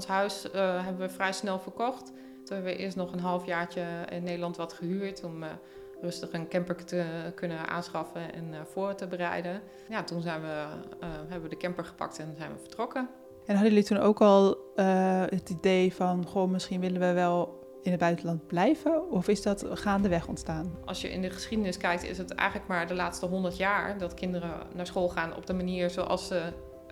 ons huis hebben we vrij snel verkocht. Toen hebben we eerst nog een halfjaartje in Nederland wat gehuurd om rustig een camper te kunnen aanschaffen en voor te bereiden. Ja, toen zijn we, hebben we de camper gepakt en zijn we vertrokken. En hadden jullie toen ook al het idee van, goh, misschien willen we wel in het buitenland blijven? Of is dat gaandeweg ontstaan? Als je in de geschiedenis kijkt, is het eigenlijk maar de laatste honderd jaar dat kinderen naar school gaan op de manier zoals ze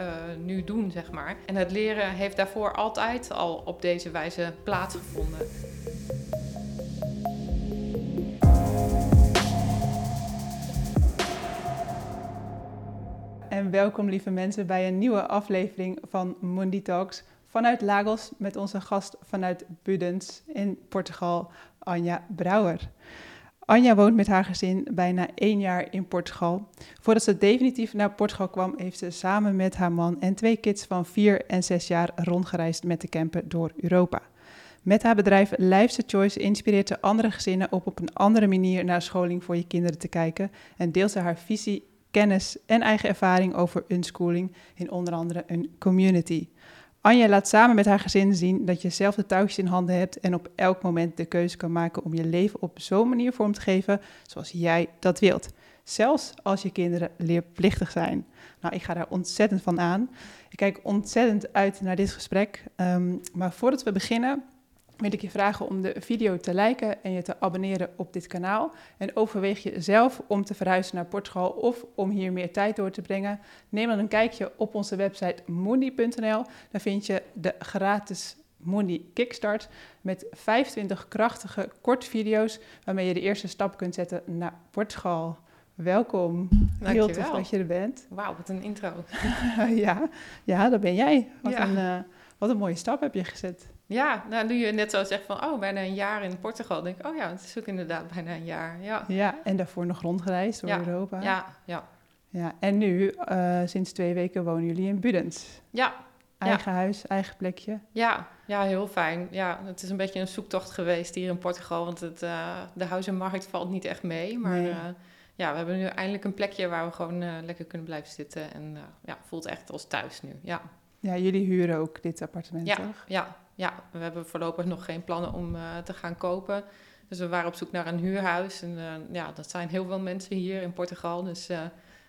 uh, nu doen, zeg maar. En het leren heeft daarvoor altijd al op deze wijze plaatsgevonden. En welkom lieve mensen bij een nieuwe aflevering van Mundi Talks vanuit Lagos met onze gast vanuit Budens in Portugal, Anja Brouwer. Anja woont met haar gezin bijna één jaar in Portugal. Voordat ze definitief naar Portugal kwam, heeft ze samen met haar man en twee kids van vier en zes jaar rondgereisd met de camper door Europa. Met haar bedrijf Life's Choice inspireert ze andere gezinnen op op een andere manier naar scholing voor je kinderen te kijken en deelt ze haar visie, kennis en eigen ervaring over unschooling in onder andere een community. Anja laat samen met haar gezin zien dat je zelf de touwtjes in handen hebt en op elk moment de keuze kan maken om je leven op zo'n manier vorm te geven zoals jij dat wilt. Zelfs als je kinderen leerplichtig zijn. Nou, ik ga daar ontzettend van aan. Ik kijk ontzettend uit naar dit gesprek. Ehm, maar voordat we beginnen, wil ik je vragen om de video te liken en je te abonneren op dit kanaal. En overweeg je zelf om te verhuizen naar Portugal of om hier meer tijd door te brengen, neem dan een kijkje op onze website moondy.nl. Daar vind je de gratis Moondy Kickstart met 25 krachtige kortvideo's waarmee je de eerste stap kunt zetten naar Portugal. Welkom. Heel tof dat je er bent. Wauw, wat een intro. ja, ja, dat ben jij. Wat, een, uh, wat een mooie stap heb je gezet. Ja, nou, nu je net zo zegt van, oh, bijna een jaar in Portugal. denk ik, oh ja, het is ook inderdaad bijna een jaar. Ja, ja en daarvoor nog rondgereisd door Europa. Ja, ja. Ja, en nu, uh, sinds twee weken wonen jullie in Budens. Ja. Eigen huis, eigen plekje. Ja, ja, heel fijn. Ja, het is een beetje een zoektocht geweest hier in Portugal, want het, uh, de huizenmarkt valt niet echt mee. Maar nee. uh, ja, we hebben nu eindelijk een plekje waar we gewoon lekker kunnen blijven zitten. En ja, voelt echt als thuis nu, ja. Ja, jullie huren ook dit appartement, ja, toch? Ja, ja, we hebben voorlopig nog geen plannen om uh, te gaan kopen. Dus we waren op zoek naar een huurhuis. En uh, ja, dat zijn heel veel mensen hier in Portugal. Dus uh,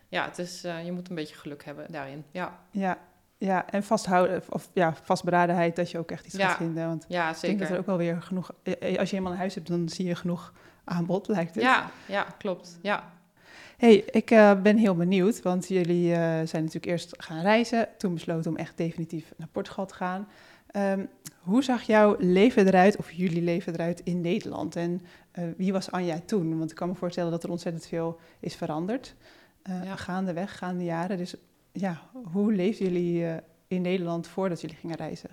ja, het is, je moet een beetje geluk hebben daarin. Ja, ja, ja en vasthouden, of ja, vastberadenheid dat je ook echt iets ja. gaat vinden. Want ja, zeker. ik denk dat er ook wel weer genoeg... Als je eenmaal een huis hebt, dan zie je genoeg aanbod, lijkt het. Ja, ja klopt. Ja. hey, ik ben heel benieuwd, want jullie zijn natuurlijk eerst gaan reizen. Toen besloten om echt definitief naar Portugal te gaan. Um, hoe zag jouw leven eruit, of jullie leven eruit in Nederland? En uh, wie was Anja toen? Want ik kan me voorstellen dat er ontzettend veel is veranderd. Uh, ja. Gaandeweg, gaande jaren. Dus ja, hoe leefden jullie uh, in Nederland voordat jullie gingen reizen?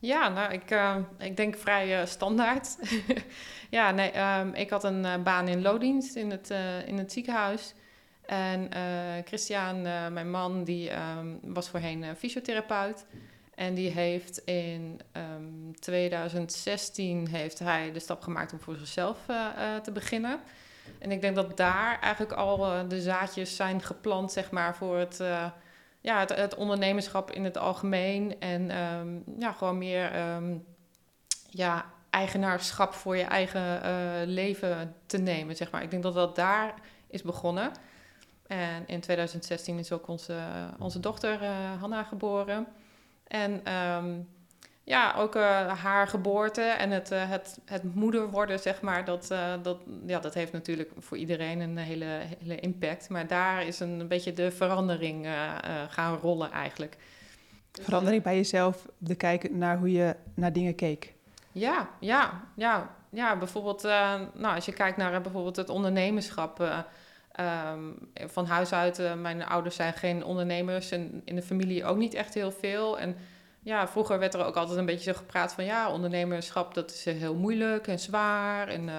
Ja, nou, ik, ik denk vrij standaard. ja, nee, um, ik had een baan in loondienst in het, in het ziekenhuis. En Christian, mijn man, die um, was voorheen fysiotherapeut. En die heeft in um, 2016 heeft hij de stap gemaakt om voor zichzelf uh, uh, te beginnen. En ik denk dat daar eigenlijk al uh, de zaadjes zijn geplant, zeg maar, voor het, ja, het, ondernemerschap in het algemeen. En um, ja, gewoon meer um, ja, eigenaarschap voor je eigen leven te nemen, zeg maar. Ik denk dat dat daar is begonnen. En in 2016 is ook onze, onze dochter Hanna geboren. En um, ja, ook uh, haar geboorte en het, uh, het, het moeder worden, zeg maar, dat, uh, dat, ja, dat heeft natuurlijk voor iedereen een hele, hele impact. Maar daar is een beetje de verandering gaan rollen eigenlijk. Verandering bij jezelf, de kijken naar hoe je naar dingen keek. Ja, ja, ja. Ja, bijvoorbeeld, nou, als je kijkt naar bijvoorbeeld het ondernemerschap... Um, van huis uit, uh, mijn ouders zijn geen ondernemers en in de familie ook niet echt heel veel. En ja, vroeger werd er ook altijd een beetje zo gepraat van ja, ondernemerschap dat is heel moeilijk en zwaar. En uh,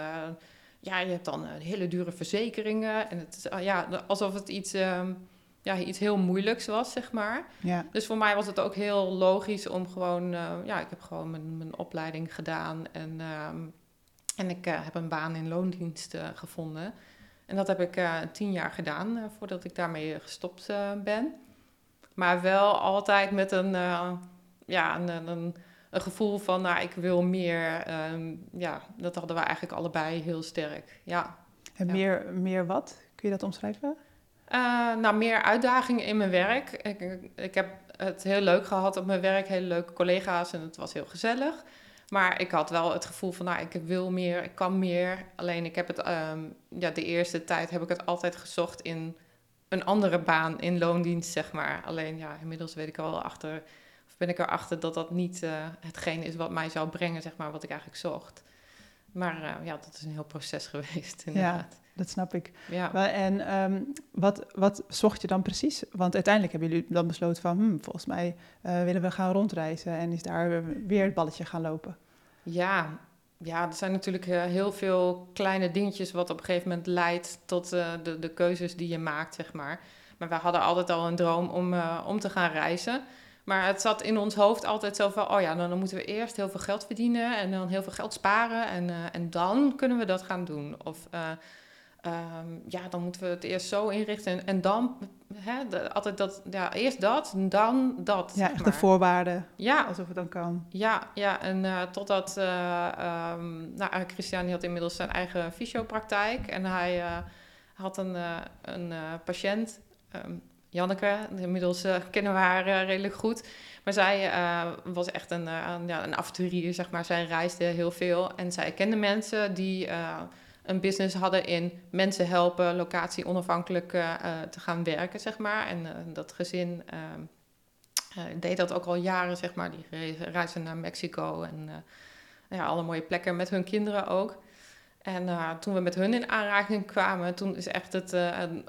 ja, je hebt dan hele dure verzekeringen. En het is ja, alsof het iets, um, ja, iets heel moeilijks was, zeg maar. Ja. Dus voor mij was het ook heel logisch om gewoon, ja, ik heb gewoon mijn, mijn opleiding gedaan en, um, en ik heb een baan in loondienst gevonden. En dat heb ik uh, tien jaar gedaan uh, voordat ik daarmee gestopt uh, ben. Maar wel altijd met een, ja, een, een, een gevoel van, nou, ik wil meer. Ehm, ja, dat hadden we eigenlijk allebei heel sterk. Ja. En Ja. meer, meer wat? Kun je dat omschrijven? Eh, nou, meer uitdagingen in mijn werk. Ik, ik- ik heb het heel leuk gehad op mijn werk, hele leuke collega's en het was heel gezellig. Maar ik had wel het gevoel van, nou, ik wil meer, ik kan meer. Alleen ik heb het, ehm, ja, de eerste tijd heb ik het altijd gezocht in een andere baan, in loondienst, zeg maar. Alleen, ja, inmiddels weet ik er wel achter, of ben ik erachter dat dat niet eh, hetgeen is wat mij zou brengen, zeg maar, wat ik eigenlijk zocht. Maar eh, ja, dat is een heel proces geweest, inderdaad. Dat snap ik. Ja. En ehm, wat, wat zocht je dan precies? Want uiteindelijk hebben jullie dan besloten van... Hmm, volgens mij eh, willen we gaan rondreizen... en is daar weer het balletje gaan lopen. Ja, ja, er zijn natuurlijk eh, heel veel kleine dingetjes wat op een gegeven moment leidt tot eh, de, de keuzes die je maakt, zeg maar. Maar we hadden altijd al een droom om, om te gaan reizen. Maar het zat in ons hoofd altijd zo van, oh ja, dan, dan moeten we eerst heel veel geld verdienen en dan heel veel geld sparen en, en dan kunnen we dat gaan doen. Of eh, ehm, ja, dan moeten we het eerst zo inrichten en, en dan, hè, de- altijd dat, ja, eerst dat, dan dat. Ja, zeg echt de voorwaarden, Ja, alsof het dan kan. ja, ja, en eh, totdat ehm nou, eh, Christian die had inmiddels zijn eigen fysiopraktijk en hij had een, een patiënt, ehm, Janneke, inmiddels kennen we haar redelijk goed, maar zij was echt een, een, ja, een avonturier, zeg maar. Zij reisde heel veel en zij kende mensen die een business hadden in mensen helpen, locatie onafhankelijk eh, eh, te gaan werken, zeg maar. En eh, dat gezin eh, deed dat ook al jaren, zeg maar. Die re- reisden naar Mexico en ja, alle mooie plekken met hun kinderen ook. En toen we met hun in aanraking kwamen, toen is echt het,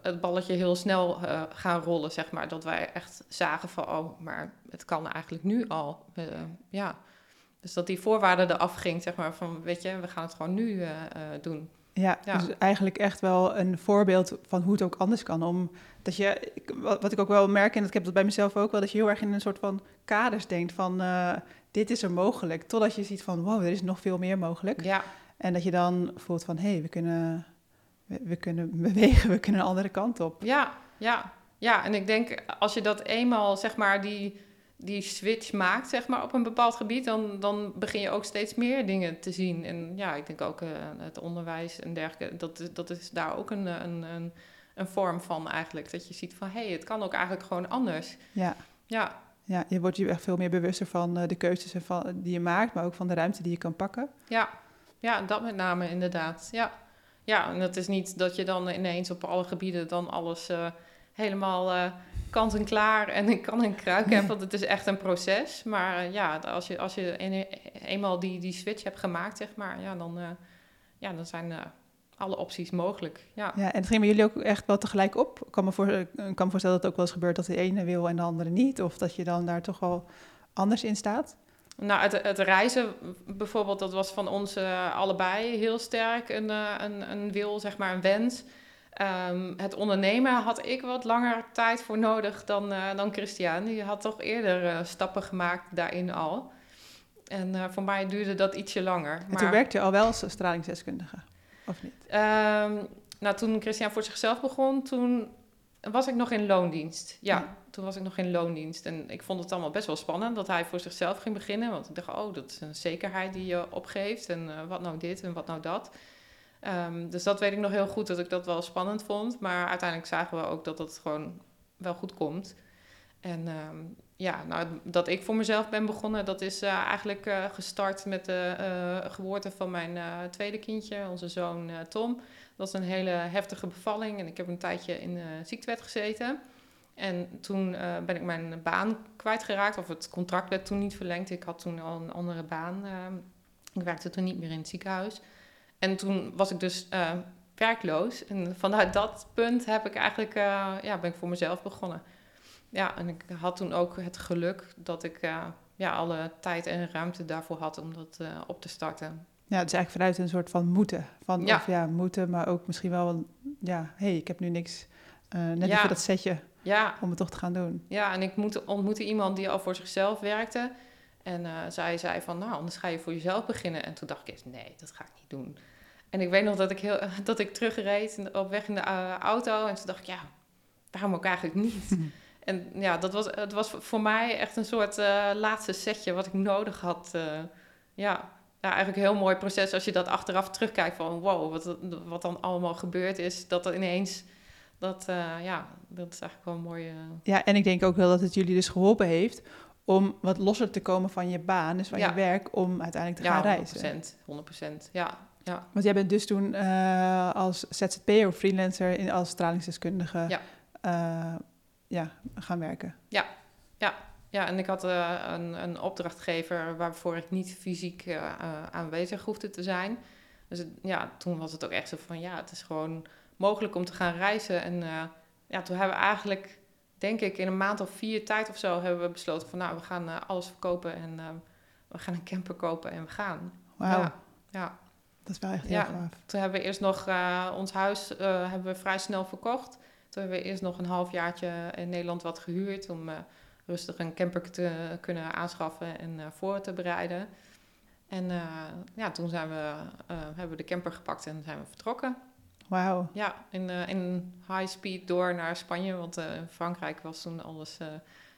het- balletje heel snel gaan rollen, zeg maar. Dat wij echt zagen van, oh, maar het kan eigenlijk nu al. Ja. Dus dat die voorwaarden eraf ging, zeg maar, van, weet je, we gaan het gewoon nu doen. Ja, Ja. dus eigenlijk echt wel een voorbeeld van hoe het ook anders kan. Om, dat je, wat ik ook wel merk, en ik heb dat bij mezelf ook wel, dat je heel erg in een soort van kaders denkt van eh, dit is er mogelijk. Totdat je ziet van wow, er is nog veel meer mogelijk. Ja, En dat je dan voelt van hé, hey, we, kunnen, we, we kunnen bewegen, we kunnen een andere kant op. Ja, ja, ja. En ik denk als je dat eenmaal, zeg maar, die, die switch maakt, zeg maar, op een bepaald gebied, dan, dan begin je ook steeds meer dingen te zien. En ja, ik denk ook eh, het onderwijs en dergelijke, dat, is- dat is daar ook een, een, een, een vorm van eigenlijk. Dat je ziet van, hé, hey, het kan ook eigenlijk gewoon anders. Ja, Ja, ja je wordt je echt veel meer bewuster van eh, de keuzes en van, die je maakt, maar ook van de ruimte die je kan pakken. ja, ja, dat met name inderdaad. Ja. ja, en het is niet dat je dan ineens op alle gebieden dan alles eh, helemaal kant en klaar en ik kan en kruik hebt, want het is echt een proces. Maar eh, ja, als je, als je een- eenmaal die, die switch hebt gemaakt, zeg maar, ja, dan, eh, ja, dan zijn eh, alle opties mogelijk. Ja. Ja, en het ging bij jullie ook echt wel tegelijk op. Ik kan me, voor, ik kan me voorstellen dat het ook wel eens gebeurt dat de ene wil en de andere niet. Of dat je dan daar toch wel anders in staat. Nou, het, het reizen bijvoorbeeld, dat was van ons eh, allebei heel sterk een, eh, een, een wil, zeg maar, een wens. Ehm, het ondernemen had ik wat langer tijd voor nodig dan, eh, dan Christian. Die had toch eerder eh, stappen gemaakt daarin al. En eh, voor mij duurde dat ietsje langer. En toen werkte je al wel als stralingsdeskundige, of niet? Ehm, nou, toen Christian voor zichzelf begon, toen was ik nog in loondienst. Ja, Ja. toen was ik nog in loondienst. En ik vond het allemaal best wel spannend dat hij voor zichzelf ging beginnen. Want ik dacht, oh, dat is een zekerheid die je opgeeft. En wat nou dit en wat nou dat. Ehm, dus dat weet ik nog heel goed, dat ik dat wel spannend vond. Maar uiteindelijk zagen we ook dat het gewoon wel goed komt. En ehm, ja, nou, dat ik voor mezelf ben begonnen, dat is eh, eigenlijk eh, gestart met de eh, geboorte van mijn tweede kindje, onze zoon Tom. Dat was een hele heftige bevalling en ik heb een tijdje in ziektewet gezeten. En toen ben ik mijn baan kwijtgeraakt, of het contract werd toen niet verlengd. Ik had toen al een andere baan. ehm, ik werkte toen niet meer in het ziekenhuis. En toen was ik dus eh, werkloos. En vanuit dat punt heb ik eigenlijk, eh, ja, ben ik voor mezelf begonnen. Ja, en ik had toen ook het geluk dat ik eh, ja, alle tijd en ruimte daarvoor had om dat op te starten. Ja, het is eigenlijk vanuit een soort van moeten. Van, Ja. Of ja, moeten, maar ook misschien wel, ja, hé, hey, ik heb nu niks. net Ja. even dat setje Ja, om het toch te gaan doen. Ja, en ik moet, ontmoette iemand die al voor zichzelf werkte. En eh, zij zei van, nou, anders ga je voor jezelf beginnen. En toen dacht ik nee, dat ga ik niet doen. En ik weet nog dat ik, heel, dat ik terugreed op weg in de eh, auto. En toen dacht ik, ja, waarom ook eigenlijk niet? En ja, dat was, het was voor mij echt een soort eh, laatste setje wat ik nodig had. ja. ja, eigenlijk een heel mooi proces als je dat achteraf terugkijkt van wow, wat, wat dan allemaal gebeurd is. Dat er ineens, dat, ja, dat is eigenlijk wel een mooie... Ja, en ik denk ook wel dat het jullie dus geholpen heeft om wat losser te komen van je baan, dus van Ja. je werk, om uiteindelijk te gaan ja, reizen. 100%, 100%. Ja, ja. Want jij bent dus toen eh, als ZZP'er of freelancer in, als stralingsdeskundige Ja. eh, ja, gaan werken. Ja, en ik had eh, een, een opdrachtgever waarvoor ik niet fysiek aanwezig hoefde te zijn. Dus het- ja, toen was het ook echt zo van ja, het is gewoon mogelijk om te gaan reizen. En ja, toen hebben we eigenlijk, denk ik, in een maand of vier tijd of zo hebben we besloten van nou, we gaan eh, alles verkopen en eh, we gaan een camper kopen en we gaan. Wauw, Ja, ja. dat is wel echt heel Ja. gaaf. Toen hebben we eerst nog eh, ons huis eh, hebben we vrij snel verkocht. Toen hebben we eerst nog een halfjaartje in Nederland wat gehuurd om rustig een camper te kunnen aanschaffen en voor te bereiden. En ja, toen zijn we, hebben we de camper gepakt en zijn we vertrokken. Wauw. Ja, in, eh, in high speed door naar Spanje, want eh, in Frankrijk was toen alles eh,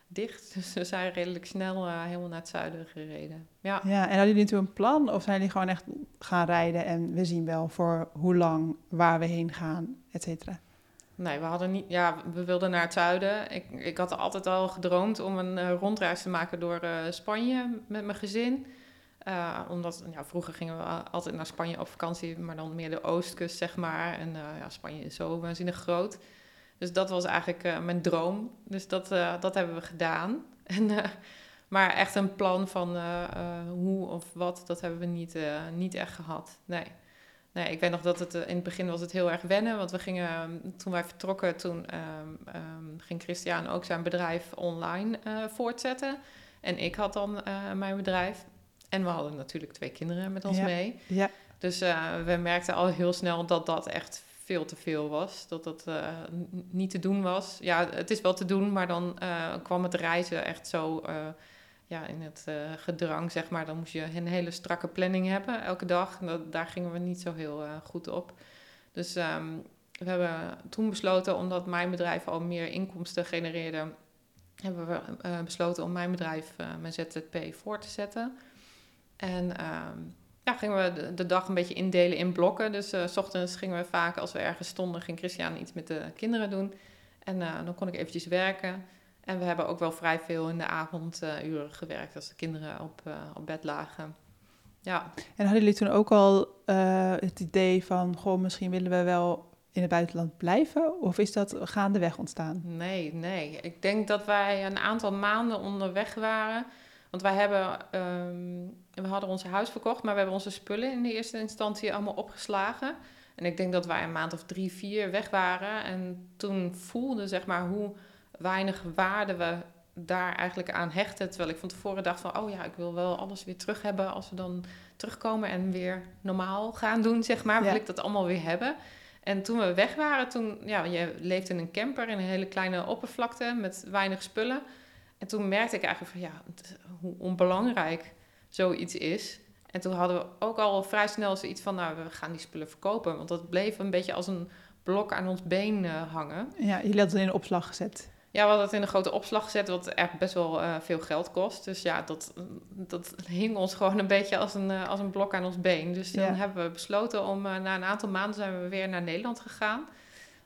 dicht. Dus we zijn redelijk snel eh, helemaal naar het zuiden gereden. Ja. Ja, en hadden jullie toen een plan of zijn jullie gewoon echt gaan rijden en we zien wel voor hoe lang, waar we heen gaan, et cetera? Nee, we hadden niet. Ja, we wilden naar het zuiden. Ik, ik had altijd al gedroomd om een eh, rondreis te maken door eh, Spanje met mijn gezin. Eh, omdat ja, vroeger gingen we altijd naar Spanje op vakantie, maar dan meer de oostkust, zeg maar. En eh, ja, Spanje is zo waanzinnig groot. Dus dat was eigenlijk eh, mijn droom. Dus dat, dat hebben we gedaan. En, maar echt een plan van hoe of wat, dat hebben we niet, niet echt gehad. Nee. Nee, ik weet nog dat het in het begin was het heel erg wennen. Want we gingen, ehm, toen wij vertrokken, toen ehm, ehm, ging Christian ook zijn bedrijf online voortzetten. En ik had dan mijn bedrijf. En we hadden natuurlijk twee kinderen met ons Ja. mee. Ja, Dus eh, we merkten al heel snel dat dat echt veel te veel was. Dat dat eh, niet te doen was. Ja, het is wel te doen, maar dan eh, kwam het reizen echt zo ja, in het gedrang, zeg maar. Dan moest je een hele strakke planning hebben elke dag. En dat, daar gingen we niet zo heel goed op. Dus ehm, we hebben toen besloten, omdat mijn bedrijf al meer inkomsten genereerde... hebben we besloten om mijn bedrijf, mijn ZZP, voor te zetten. En ehm, ja, gingen we de, dag een beetje indelen in blokken. Dus s ochtends gingen we vaak, als we ergens stonden, ging Christian iets met de kinderen doen. En eh, dan kon ik eventjes werken. En we hebben ook wel vrij veel in de avonduren gewerkt als de kinderen op, eh, op bed lagen. Ja, en hadden jullie toen ook al het idee van, goh, misschien willen we wel in het buitenland blijven? Of is dat gaandeweg ontstaan? nee, nee. Ik denk dat wij een aantal maanden onderweg waren. Want wij hebben, ehm, we hadden ons huis verkocht, maar we hebben onze spullen in de eerste instantie allemaal opgeslagen. En ik denk dat wij een maand of drie, vier weg waren. En toen voelde zeg maar hoe weinig waarde we daar eigenlijk aan hechten. Terwijl ik van tevoren dacht van, oh ja, ik wil wel alles weer terug hebben als we dan terugkomen en weer normaal gaan doen, zeg maar. Wil Ja. ik dat allemaal weer hebben. En toen we weg waren, toen, ja, je leeft in een camper in een hele kleine oppervlakte met weinig spullen. En toen merkte ik eigenlijk van, ja, hoe onbelangrijk zoiets is. En toen hadden we ook al vrij snel zoiets van, nou, we gaan die spullen verkopen. Want dat bleef een beetje als een blok aan ons been eh, hangen. Ja, jullie hadden het in een opslag gezet. Ja, we hadden het in een grote opslag gezet, wat echt best wel eh, veel geld kost. Dus ja, dat, dat hing ons gewoon een beetje als een, eh, als een blok aan ons been. Dus toen Ja. hebben we besloten om, na een aantal maanden zijn we weer naar Nederland gegaan.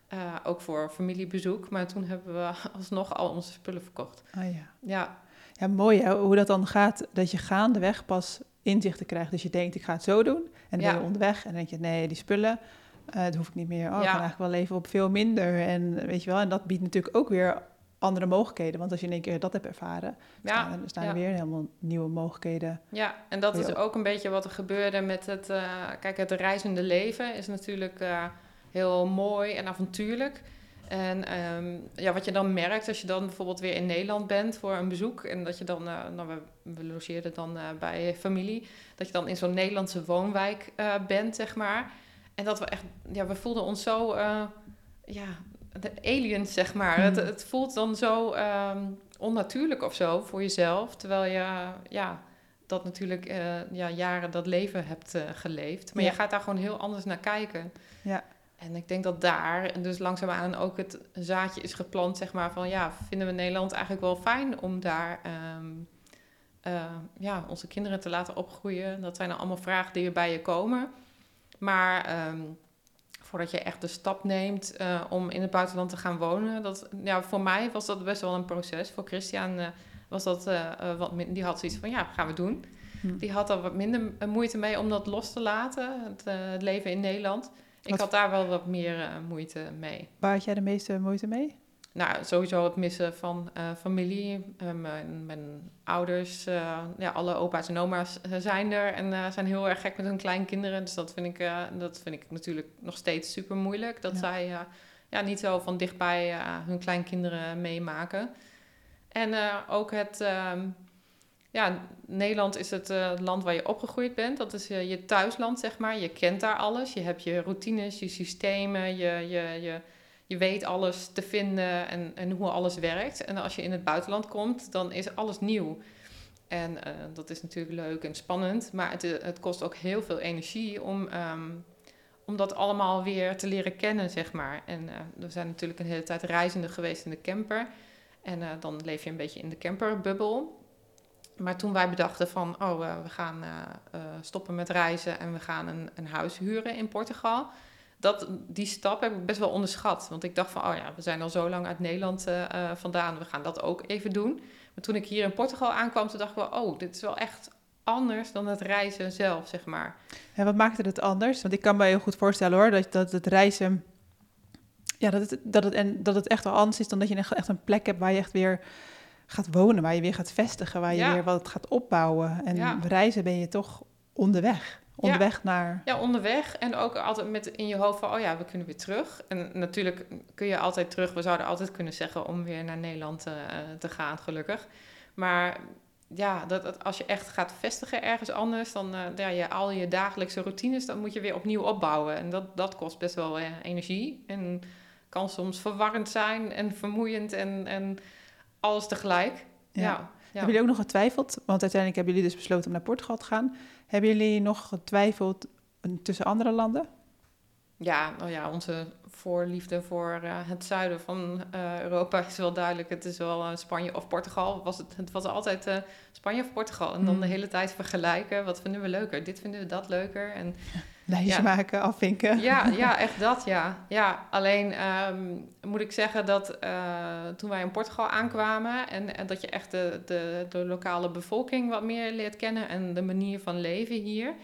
Eh, ook voor familiebezoek. Maar toen hebben we alsnog al onze spullen verkocht. Ah ja. Ja, Ja, mooi hè, hoe dat dan gaat, dat je gaandeweg pas inzichten krijgt. Dus je denkt, ik ga het zo doen. En dan Ja. ben je onderweg en dan denk je, nee, die spullen, eh dat hoef ik niet meer. Oh, ik kan eigenlijk wel leven op veel minder. En weet je wel, en dat biedt natuurlijk ook weer andere mogelijkheden. Want als je in één keer dat hebt ervaren, staan, er, staan ja. er weer helemaal nieuwe mogelijkheden. Ja, en dat is ook een beetje wat er gebeurde met het... eh, kijk, het reizende leven is natuurlijk heel mooi en avontuurlijk. En ehm, ja, wat je dan merkt als je dan bijvoorbeeld weer in Nederland bent voor een bezoek... en dat je dan, nou, we, we logeerden dan eh, bij familie... dat je dan in zo'n Nederlandse woonwijk eh, bent, zeg maar. En dat we echt... Ja, we voelden ons zo... ja, de aliens, zeg maar. Het, Mhm. het voelt dan zo ehm, onnatuurlijk of zo voor jezelf. Terwijl je, ja, dat natuurlijk ja, jaren dat leven hebt geleefd. Maar Ja. je gaat daar gewoon heel anders naar kijken. Ja. En ik denk dat daar dus langzaamaan ook het zaadje is geplant, zeg maar, van ja, vinden we Nederland eigenlijk wel fijn om daar ehm, eh, ja, onze kinderen te laten opgroeien. Dat zijn dan allemaal vragen die er bij je komen. Maar ehm, voordat je echt de stap neemt uh, om in het buitenland te gaan wonen, dat, ja, voor mij was dat best wel een proces. Voor Christian uh, was dat wat die had zoiets van ja, gaan we doen. Hm. Die had er wat minder moeite mee om dat los te laten, het, het leven in Nederland. Ik had daar wel wat meer uh, moeite mee. Waar had jij de meeste moeite mee? Nou, sowieso het missen van uh, familie. Uh, mijn, mijn, ouders, ja, alle opa's en oma's zijn er en zijn heel erg gek met hun kleinkinderen. Dus dat vind ik, dat vind ik natuurlijk nog steeds super moeilijk. Dat zij ja, niet zo van dichtbij hun kleinkinderen meemaken. En ook het ehm, ja, Nederland is het uh, land waar je opgegroeid bent. Dat is je thuisland, zeg maar. Je kent daar alles. Je hebt je routines, je systemen. Je, je, je, je weet alles te vinden en, en hoe alles werkt. En als je in het buitenland komt, dan is alles nieuw. En uh, dat is natuurlijk leuk en spannend. Maar het, het kost ook heel veel energie om, um, om dat allemaal weer te leren kennen, zeg maar. En we zijn natuurlijk een hele tijd reizende geweest in de camper. En dan leef je een beetje in de camperbubbel. Maar toen wij bedachten van, oh, uh, we gaan uh, uh, stoppen met reizen en we gaan een, een huis huren in Portugal. Dat, die stap heb ik best wel onderschat. Want ik dacht van, oh ja, we zijn al zo lang uit Nederland vandaan, we gaan dat ook even doen. Maar toen ik hier in Portugal aankwam, toen dacht ik wel, oh, dit is wel echt anders dan het reizen zelf, zeg maar. En wat maakte het anders? Want ik kan me heel goed voorstellen hoor, dat, dat het reizen, ja, dat het, dat, het, en, dat het echt wel anders is dan dat je echt een plek hebt waar je echt weer gaat wonen, waar je weer gaat vestigen, waar je weer wat gaat opbouwen. En reizen ben je toch onderweg. Onderweg naar. Ja, onderweg. En ook altijd met in je hoofd van, oh ja, we kunnen weer terug. En natuurlijk kun je altijd terug. We zouden altijd kunnen zeggen om weer naar Nederland uh, te gaan, gelukkig. Maar ja, dat, dat, als je echt gaat vestigen ergens anders, dan uh, ja, je, al je dagelijkse routines, dan moet je weer opnieuw opbouwen. En dat, dat kost best wel uh, energie. En kan soms verwarrend zijn en vermoeiend en. en alles tegelijk. Ja. ja. Hebben jullie ook nog getwijfeld? Want uiteindelijk hebben jullie dus besloten om naar Portugal te gaan. Hebben jullie nog getwijfeld tussen andere landen? Ja, nou ja, onze voorliefde voor uh, het zuiden van uh, Europa is wel duidelijk. Het is wel uh, Spanje of Portugal. Was het, het was altijd Spanje of Portugal. En dan hmm. de hele tijd vergelijken. Wat vinden we leuker? Dit vinden we dat leuker. En lijstje maken, afvinken. Ja, ja, echt dat, ja. ja alleen um, moet ik zeggen dat uh, toen wij in Portugal aankwamen... en, en dat je echt de, de, de, lokale bevolking wat meer leert kennen... en de manier van leven hier.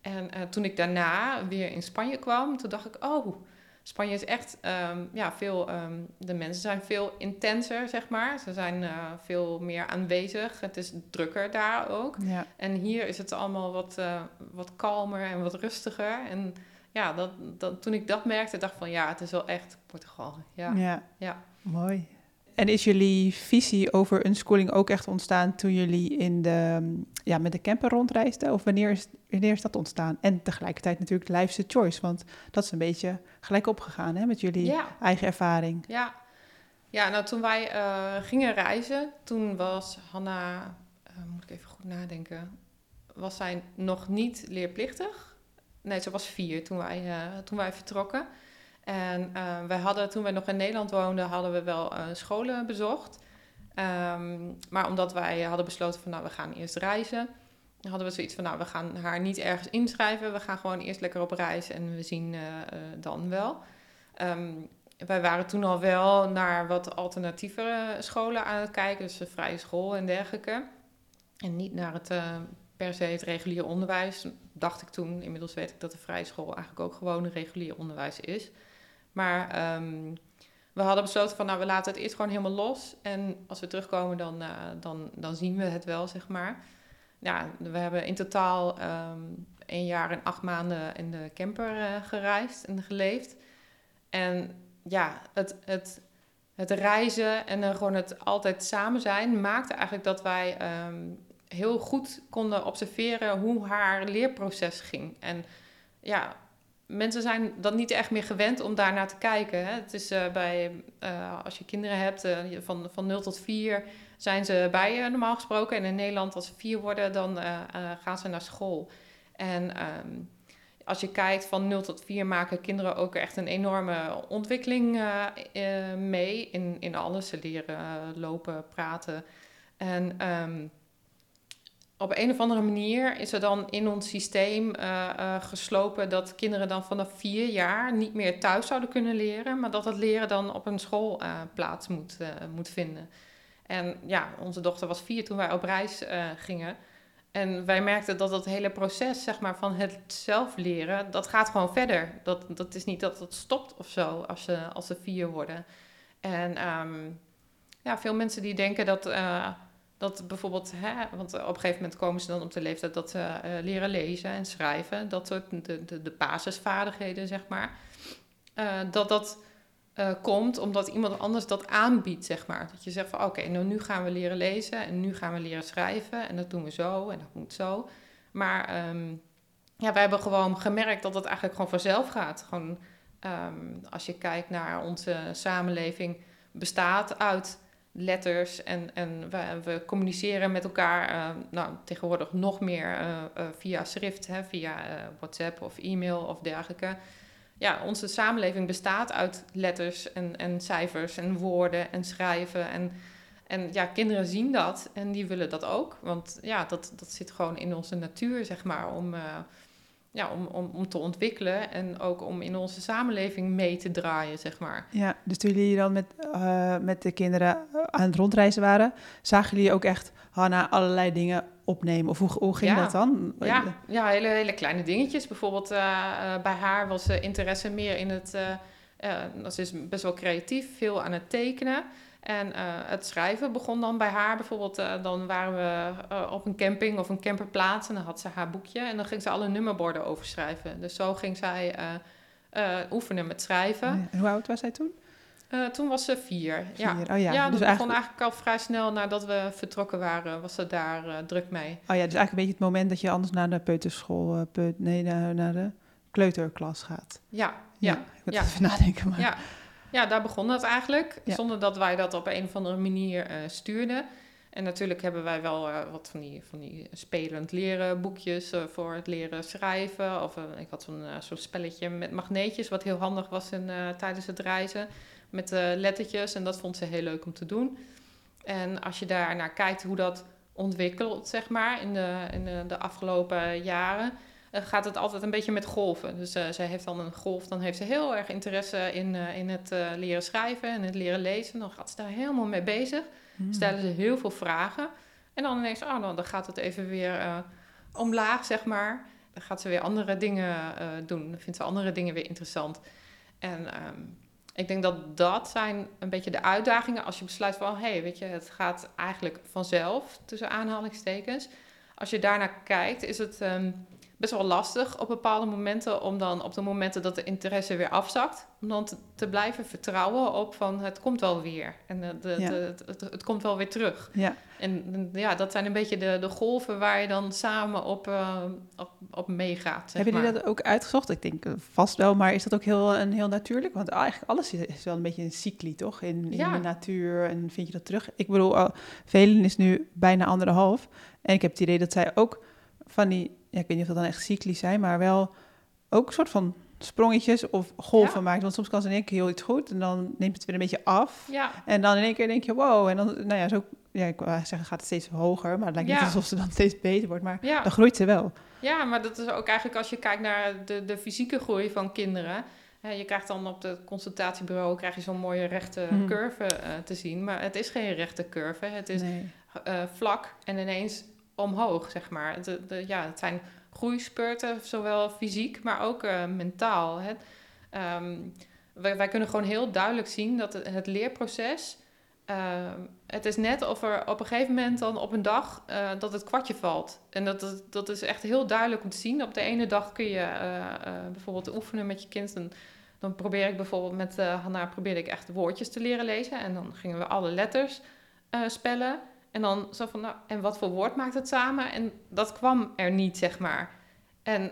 En uh, toen ik daarna weer in Spanje kwam, toen dacht ik... oh, Spanje is echt um, ja, veel. Um, de mensen zijn veel intenser, zeg maar. Ze zijn uh, veel meer aanwezig. Het is drukker daar ook. Ja. En hier is het allemaal wat, uh, wat kalmer en wat rustiger. En ja, dat, dat, toen ik dat merkte, dacht ik van ja, het is wel echt Portugal. Ja, ja. ja. mooi. En is jullie visie over unschooling ook echt ontstaan toen jullie in de, ja, met de camper rondreisden? Of wanneer is, wanneer is dat ontstaan? En tegelijkertijd natuurlijk life's a choice, want dat is een beetje gelijk opgegaan hè, met jullie eigen ervaring. Ja. ja, nou toen wij uh, gingen reizen, toen was Hanna, uh, moet ik even goed nadenken, was zij nog niet leerplichtig. Nee, ze was vier toen wij, uh, toen wij vertrokken. En uh, wij hadden, toen wij nog in Nederland woonden, hadden we wel uh, scholen bezocht. Um, maar omdat wij hadden besloten van, nou, we gaan eerst reizen, hadden we zoiets van, nou, we gaan haar niet ergens inschrijven. We gaan gewoon eerst lekker op reis en we zien uh, dan wel. Um, wij waren toen al wel naar wat alternatievere scholen aan het kijken, dus de vrije school en dergelijke. En niet naar het per se het regulier onderwijs, dacht ik toen. Inmiddels weet ik dat de vrije school eigenlijk ook gewoon regulier onderwijs is. Maar um, we hadden besloten van, nou, we laten het eerst gewoon helemaal los. En als we terugkomen, dan, uh, dan, dan zien we het wel, zeg maar. We hebben in totaal um, een jaar en acht maanden in de camper uh, gereisd en geleefd. En ja, het, het, het reizen en gewoon het altijd samen zijn maakte eigenlijk dat wij um, heel goed konden observeren hoe haar leerproces ging. En ja, mensen zijn dan niet echt meer gewend om daar naar te kijken. Hè. Het is uh, bij, uh, als je kinderen hebt uh, van, van 0 tot 4, zijn ze bij je normaal gesproken. En in Nederland, als ze vier worden, dan gaan ze naar school. En um, als je kijkt van 0 tot 4 maken kinderen ook echt een enorme ontwikkeling mee in, in alles. Ze leren lopen, praten. En um, op een of andere manier is er dan in ons systeem geslopen dat kinderen dan vanaf vier jaar niet meer thuis zouden kunnen leren, maar dat het leren dan op een school plaats moet, moet vinden. En ja, onze dochter was vier toen wij op reis gingen. En wij merkten dat dat hele proces zeg maar, van het zelf leren, dat gaat gewoon verder. Dat, dat is niet dat het stopt of zo als ze, als ze vier worden. En um, ja, veel mensen die denken dat, dat bijvoorbeeld, hè, want op een gegeven moment komen ze dan op de leeftijd dat ze uh, leren lezen en schrijven, dat soort de, de, de basisvaardigheden, zeg maar, uh, dat dat komt omdat iemand anders dat aanbiedt, zeg maar. Dat je zegt van oké, nou nu gaan we leren lezen en nu gaan we leren schrijven en dat doen we zo en dat moet zo. Maar um, ja, wij hebben gewoon gemerkt dat het eigenlijk gewoon vanzelf gaat. Gewoon um, als je kijkt naar onze samenleving, bestaat uit letters en, en we, we communiceren met elkaar, uh, nou tegenwoordig nog meer uh, uh, via schrift, hè, via WhatsApp of e-mail of dergelijke ja, onze samenleving bestaat uit letters en, en cijfers en woorden en schrijven. En, en ja, kinderen zien dat en die willen dat ook. Want ja, dat, dat zit gewoon in onze natuur, zeg maar, om, ja, om, om, om te ontwikkelen en ook om in onze samenleving mee te draaien, zeg maar. Ja, dus toen jullie dan met, uh, met de kinderen aan het rondreizen waren, zagen jullie ook echt Hanna allerlei dingen opnemen? Of hoe, hoe ging ja. dat dan? Ja, ja hele, hele kleine dingetjes. Bijvoorbeeld uh, uh, bij haar was interesse meer in het... dat is best wel creatief, veel aan het tekenen. En het schrijven begon dan bij haar. Bijvoorbeeld, dan waren we op een camping of een camperplaats... en dan had ze haar boekje en dan ging ze alle nummerborden overschrijven. Dus zo ging zij oefenen met schrijven. En hoe oud was zij toen? Toen was ze vier. vier. Ja, oh, ja. ja dat dus begon eigenlijk... al vrij snel nadat we vertrokken waren, was ze daar druk mee. Oh ja, dus eigenlijk een beetje het moment dat je anders naar de peuterschool, peut, nee, naar, naar, de kleuterklas gaat. Ja, ja. ja ik moet ja. even nadenken. Maar... Ja. Ja, daar begon het eigenlijk, Ja. zonder dat wij dat op een of andere manier stuurden. En natuurlijk hebben wij wel wat van die, van die spelend leren boekjes voor het leren schrijven. Of ik had zo'n zo'n spelletje met magneetjes, wat heel handig was in, tijdens het reizen met lettertjes. En dat vond ze heel leuk om te doen. En als je daar naar kijkt hoe dat ontwikkelt, zeg maar, in de, in de, de afgelopen jaren, gaat het altijd een beetje met golven. Dus uh, zij heeft dan een golf, dan heeft ze heel erg interesse in, in het leren schrijven en het leren lezen. Dan gaat ze daar helemaal mee bezig. Hmm. Stellen ze heel veel vragen. En dan ineens, oh, dan, dan gaat het even weer omlaag, zeg maar. Dan gaat ze weer andere dingen doen. Dan vindt ze andere dingen weer interessant. En um, ik denk dat dat zijn een beetje de uitdagingen als je besluit van, hé, hey, weet je, het gaat eigenlijk vanzelf, tussen aanhalingstekens. Als je daarnaar kijkt, is het um, best wel lastig op bepaalde momenten om dan op de momenten dat de interesse weer afzakt, om dan te, te blijven vertrouwen op van het komt wel weer en de, de, Ja. de, het, komt wel weer terug. Ja, En ja, dat zijn een beetje de, de golven waar je dan samen op, uh, op, op meegaat. Hebben jullie dat ook uitgezocht? Ik denk uh, vast wel, maar is dat ook heel, een heel natuurlijk? Want eigenlijk alles is, wel een beetje een cycli, toch? In, in Ja. de natuur en vind je dat terug? Ik bedoel, Velen is nu bijna anderhalf. En ik heb het idee dat zij ook van die, ja, ik weet niet of dat dan echt cycli zijn, maar wel ook een soort van sprongetjes of golven Ja. maakt. Want soms kan ze in één keer heel iets goed en dan neemt het weer een beetje af. Ja, En dan in één keer denk je, wow. En dan, nou ja, zo, ja, ik wou zeggen, gaat het steeds hoger. Maar het lijkt Ja. niet alsof ze dan steeds beter wordt. Maar ja. dan groeit ze wel. Ja, maar dat is ook eigenlijk als je kijkt naar de, de fysieke groei van kinderen. Je krijgt dan op het consultatiebureau krijg je zo'n mooie rechte Mhm. curve eh, te zien. Maar het is geen rechte curve. Het is Nee. eh, vlak en ineens omhoog, zeg maar. De, de, ja, het zijn groeispurten, zowel fysiek, maar ook eh, mentaal. Hè. Ehm, wij, kunnen gewoon heel duidelijk zien dat het, het leerproces... ehm, het is net of er op een gegeven moment dan op een dag eh, dat het kwartje valt. En dat, dat, dat is echt heel duidelijk om te zien. Op de ene dag kun je eh, bijvoorbeeld oefenen met je kind. Dan probeer ik bijvoorbeeld met Hanna probeerde ik echt woordjes te leren lezen. En dan gingen we alle letters spellen. En dan zo van, nou, en wat voor woord maakt het samen? En dat kwam er niet, zeg maar. En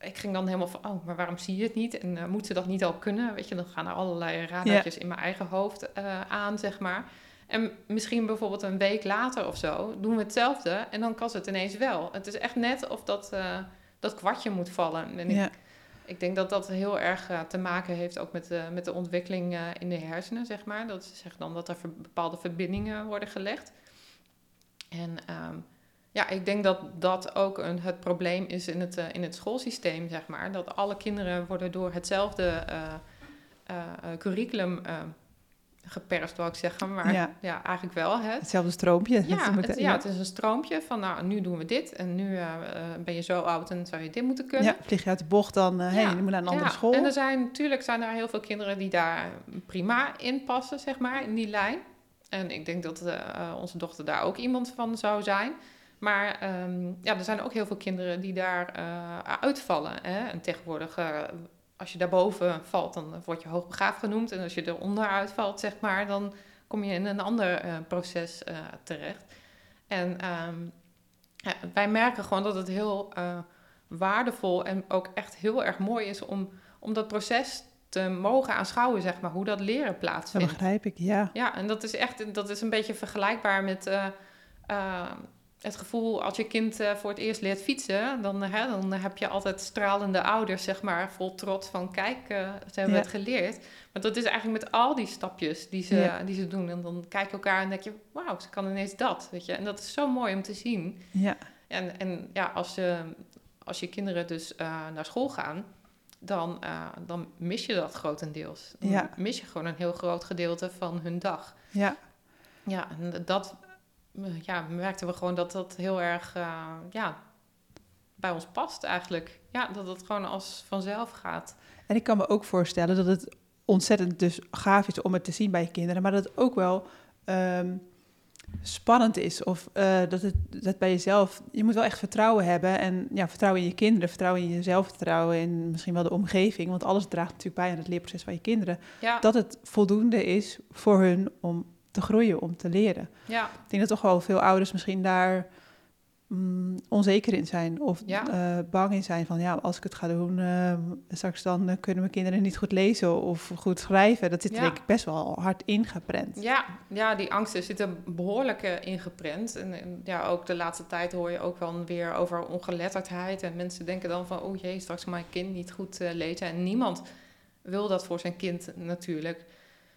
ik ging dan helemaal van, oh, maar waarom zie je het niet? En uh, moet ze dat niet al kunnen? Weet je, dan gaan er allerlei radertjes in mijn eigen hoofd uh, aan, zeg maar. En misschien bijvoorbeeld een week later of zo doen we hetzelfde en dan kan ze het ineens wel. Het is echt net of dat, uh, dat kwartje moet vallen. En Ja. ik, Ik denk dat dat heel erg te maken heeft ook met de, met de ontwikkeling in de hersenen, zeg maar. Dat ze zeggen dan dat er bepaalde verbindingen worden gelegd. En um, ja, ik denk dat dat ook een, het probleem is in het, uh, in het schoolsysteem, zeg maar. Dat alle kinderen worden door hetzelfde curriculum geperst, wil ik zeggen. Maar ja, ja eigenlijk wel. Hè. Hetzelfde stroompje. Ja het, ja, het is een stroompje van nou, nu doen we dit. En nu uh, ben je zo oud en zou je dit moeten kunnen. Ja, vlieg je uit de bocht dan, uh, ja. je moet naar een andere school. En er zijn natuurlijk zijn er heel veel kinderen die daar prima in passen, zeg maar, in die lijn. En ik denk dat uh, onze dochter daar ook iemand van zou zijn. Maar um, ja, er zijn ook heel veel kinderen die daar uitvallen. Hè? En tegenwoordig als je daarboven valt, dan word je hoogbegaafd genoemd. En als je er onderuit valt, zeg maar, dan kom je in een ander proces terecht. En ja, wij merken gewoon dat het heel waardevol en ook echt heel erg mooi is om, om dat proces te mogen aanschouwen, zeg maar, hoe dat leren plaatsvindt. Dat begrijp ik, ja. Ja, en dat is echt, dat is een beetje vergelijkbaar met het gevoel als je kind uh, voor het eerst leert fietsen, dan, hè, dan heb je altijd stralende ouders, zeg maar, vol trots van kijk, ze hebben het geleerd. Maar dat is eigenlijk met al die stapjes die ze, die ze doen. En dan kijk je elkaar en denk je, wauw, ze kan ineens dat, weet je. En dat is zo mooi om te zien. Ja. En, en ja, als, je als je kinderen dus naar school gaan, dan, dan mis je dat grotendeels. Dan ja. mis je gewoon een heel groot gedeelte van hun dag. Ja. Ja, en dat ja, merkten we gewoon dat dat heel erg uh, ja, bij ons past eigenlijk. Ja, dat het gewoon als vanzelf gaat. En ik kan me ook voorstellen dat het ontzettend dus gaaf is om het te zien bij je kinderen, maar dat het ook wel um, spannend is. Of uh, dat het dat bij jezelf, je moet wel echt vertrouwen hebben. En ja, vertrouwen in je kinderen, vertrouwen in jezelf, vertrouwen in misschien wel de omgeving. Want alles draagt natuurlijk bij aan het leerproces van je kinderen. Ja. Dat het voldoende is voor hun om te groeien, om te leren. Ja. Ik denk dat toch wel veel ouders misschien daar mm, onzeker in zijn of Ja. eh, bang in zijn van ja, als ik het ga doen, eh, straks dan eh, kunnen mijn kinderen niet goed lezen of goed schrijven. Dat zit er Ja. denk ik best wel hard ingeprent. Ja, ja, die angsten zitten behoorlijk eh, ingeprent. En, en ja, ook de laatste tijd hoor je ook wel weer over ongeletterdheid. En mensen denken dan van, oh jee, straks kan mijn kind niet goed lezen. En niemand wil dat voor zijn kind natuurlijk.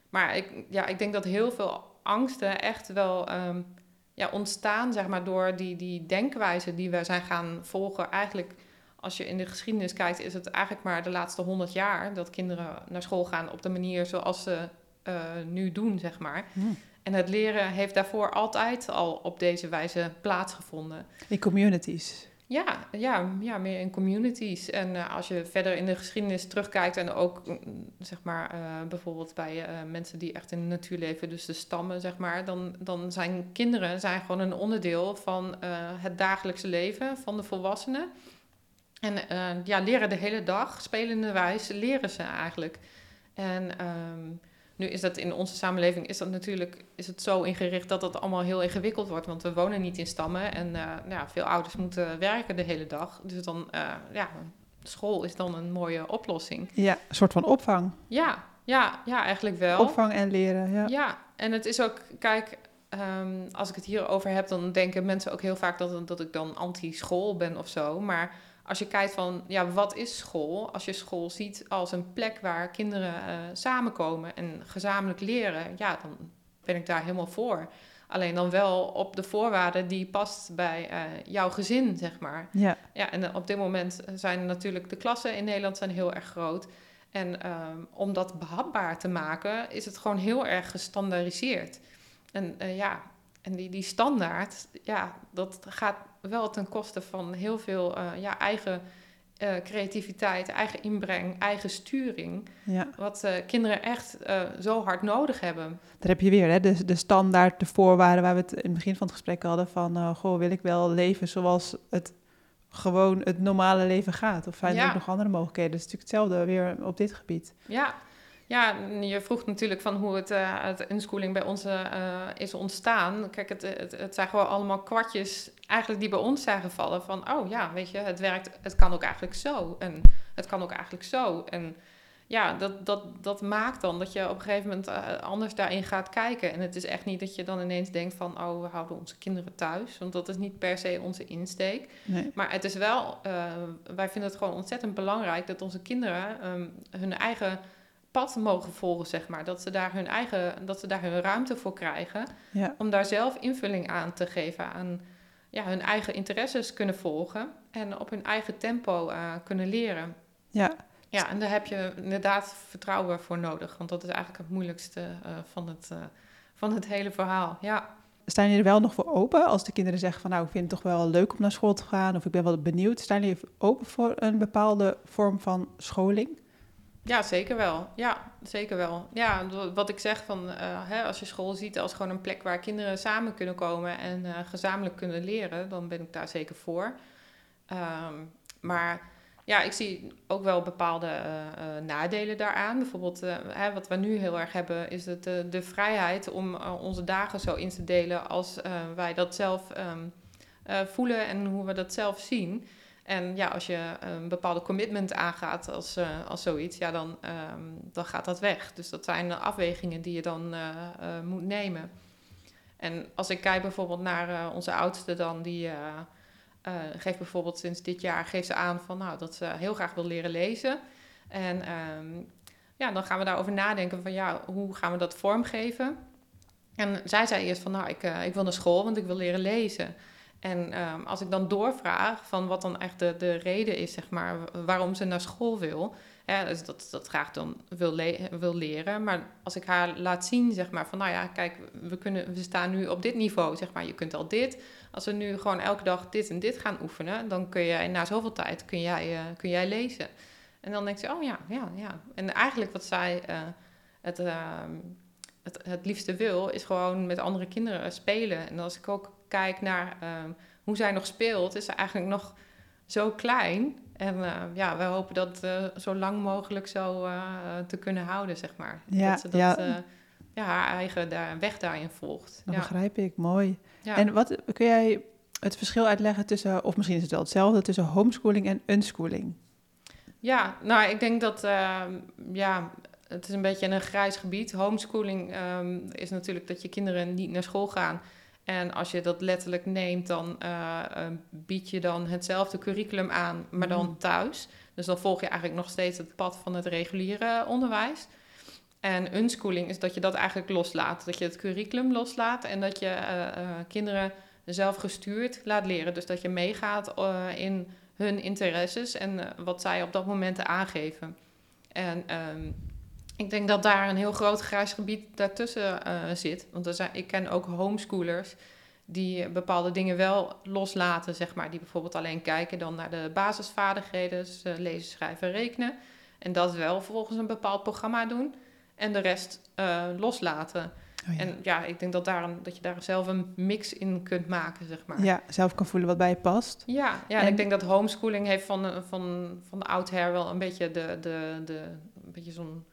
Maar ik, ja, ik denk dat heel veel angsten echt wel ehm, ja, ontstaan, zeg maar, door die, die denkwijze die we zijn gaan volgen. Eigenlijk, als je in de geschiedenis kijkt, is het eigenlijk maar de laatste honderd jaar dat kinderen naar school gaan op de manier zoals ze eh, nu doen, zeg maar. Hm. En het leren heeft daarvoor altijd al op deze wijze plaatsgevonden. In communities. Ja, ja, ja meer in communities. En eh, als je verder in de geschiedenis terugkijkt en ook mm, zeg maar eh, bijvoorbeeld bij eh, mensen die echt in de natuur leven, dus de stammen, zeg maar, dan, dan zijn kinderen zijn gewoon een onderdeel van het dagelijkse leven van de volwassenen. En ja, leren de hele dag, spelende wijs, leren ze eigenlijk. En ehm, nu is dat in onze samenleving is dat natuurlijk is het zo ingericht dat dat allemaal heel ingewikkeld wordt. Want we wonen niet in stammen en eh, ja, veel ouders moeten werken de hele dag. Dus dan, eh, ja, school is dan een mooie oplossing. Ja, een soort van opvang. Ja, ja, ja, eigenlijk wel. Opvang en leren, ja. Ja, en het is ook, kijk, ehm, als ik het hierover heb, dan denken mensen ook heel vaak dat, dat ik dan anti-school ben of zo. Maar als je kijkt van, ja, wat is school? Als je school ziet als een plek waar kinderen eh, samenkomen en gezamenlijk leren, ja, dan ben ik daar helemaal voor. Alleen dan wel op de voorwaarden die past bij eh, jouw gezin, zeg maar. Ja, Ja, en op dit moment zijn natuurlijk de klassen in Nederland zijn heel erg groot. En ehm, om dat behapbaar te maken, is het gewoon heel erg gestandaardiseerd. En eh, ja, en die, die standaard, ja, dat gaat wel ten koste van heel veel eh, ja, eigen eh, creativiteit, eigen inbreng, eigen sturing. ja. Wat eh, kinderen echt zo hard nodig hebben. Daar heb je weer hè, de, de standaard, de voorwaarden waar we het in het begin van het gesprek hadden van, goh, wil ik wel leven zoals het gewoon het normale leven gaat? Of zijn er Ja. ook nog andere mogelijkheden? Dat is natuurlijk hetzelfde weer op dit gebied. Ja, ja je vroeg natuurlijk van hoe het, eh het unschooling bij ons eh, is ontstaan. Kijk, het, het, het zijn gewoon allemaal kwartjes eigenlijk die bij ons zijn gevallen. Van, oh ja, weet je, het werkt, het kan ook eigenlijk zo. En het kan ook eigenlijk zo. En ja, dat, dat, dat maakt dan dat je op een gegeven moment eh, anders daarin gaat kijken. En het is echt niet dat je dan ineens denkt van, oh, we houden onze kinderen thuis. Want dat is niet per se onze insteek. Nee. Maar het is wel, wij vinden het gewoon ontzettend belangrijk dat onze kinderen ehm, hun eigen pad mogen volgen, zeg maar. Dat ze daar hun eigen, dat ze daar hun ruimte voor krijgen. Ja. Om daar zelf invulling aan te geven aan ja, hun eigen interesses kunnen volgen. En op hun eigen tempo eh, kunnen leren. Ja. Ja, en daar heb je inderdaad vertrouwen voor nodig. Want dat is eigenlijk het moeilijkste eh, van, het, eh, van het hele verhaal. Ja. Staan jullie er wel nog voor open als de kinderen zeggen van nou, ik vind het toch wel leuk om naar school te gaan of ik ben wel benieuwd. Staan jullie open voor een bepaalde vorm van scholing? Ja, zeker wel. Ja, zeker wel. Ja, wat ik zeg van eh, hè, als je school ziet als gewoon een plek waar kinderen samen kunnen komen en eh, gezamenlijk kunnen leren, dan ben ik daar zeker voor. Ehm, maar ja, ik zie ook wel bepaalde eh, nadelen daaraan. Bijvoorbeeld, hè, wat we nu heel erg hebben, is het, de vrijheid om onze dagen zo in te delen als wij dat zelf ehm, eh, voelen en hoe we dat zelf zien. En ja, als je een bepaalde commitment aangaat als, eh, als zoiets, ja, dan, ehm, dan gaat dat weg. Dus dat zijn de afwegingen die je dan eh, eh, moet nemen. En als ik kijk bijvoorbeeld naar onze oudste dan, die geeft bijvoorbeeld sinds dit jaar geeft ze aan van, nou, dat ze heel graag wil leren lezen. En ehm, ja, dan gaan we daarover nadenken van, ja, hoe gaan we dat vormgeven? En zij zei eerst van, nou, ik, ik wil naar school, want ik wil leren lezen. En ehm, als ik dan doorvraag van wat dan echt de, de reden is, zeg maar, waarom ze naar school wil. Hè, dus dat, dat graag dan wil, wil leren. Maar als ik haar laat zien, zeg maar, van nou ja, kijk, we, kunnen, we staan nu op dit niveau, zeg maar, je kunt al dit. Als we nu gewoon elke dag dit en dit gaan oefenen, dan kun jij na zoveel tijd kun jij, eh, kun jij lezen. En dan denkt ze, oh ja, ja, ja. En eigenlijk wat zij eh, het, ehm, het, het liefste wil, is gewoon met andere kinderen spelen. En als ik ook kijk naar ehm, hoe zij nog speelt, is ze eigenlijk nog zo klein. En eh, ja, we hopen dat eh, zo lang mogelijk zo eh, te kunnen houden, zeg maar. Ja, dat ze dat, ja. ja, haar eigen daar, weg daarin volgt. Dat ja. begrijp ik, mooi. En wat kun jij het verschil uitleggen tussen, of misschien is het wel hetzelfde, tussen homeschooling en unschooling? Ja, nou, ik denk dat, ehm, ja, het is een beetje een grijs gebied. Homeschooling ehm, is natuurlijk dat je kinderen niet naar school gaan. En als je dat letterlijk neemt, dan eh, eh, bied je dan hetzelfde curriculum aan, maar dan Mm. thuis. Dus dan volg je eigenlijk nog steeds het pad van het reguliere onderwijs. En unschooling is dat je dat eigenlijk loslaat. Dat je het curriculum loslaat en dat je eh, kinderen zelf gestuurd laat leren. Dus dat je meegaat in hun interesses en wat zij op dat moment aangeven. En ehm, ik denk dat daar een heel groot grijs gebied daartussen eh, zit. Want er zijn, ik ken ook homeschoolers die bepaalde dingen wel loslaten, zeg maar. Die bijvoorbeeld alleen kijken dan naar de basisvaardigheden, dus eh, lezen, schrijven, rekenen. En dat wel volgens een bepaald programma doen. En de rest eh, loslaten. Oh ja. En ja, ik denk dat, daar een, dat je daar zelf een mix in kunt maken, zeg maar. ja, zelf kan voelen wat bij je past. Ja, ja en, En- ik denk dat homeschooling heeft van, van, van de wel een beetje, de, de, de, een beetje zo'n,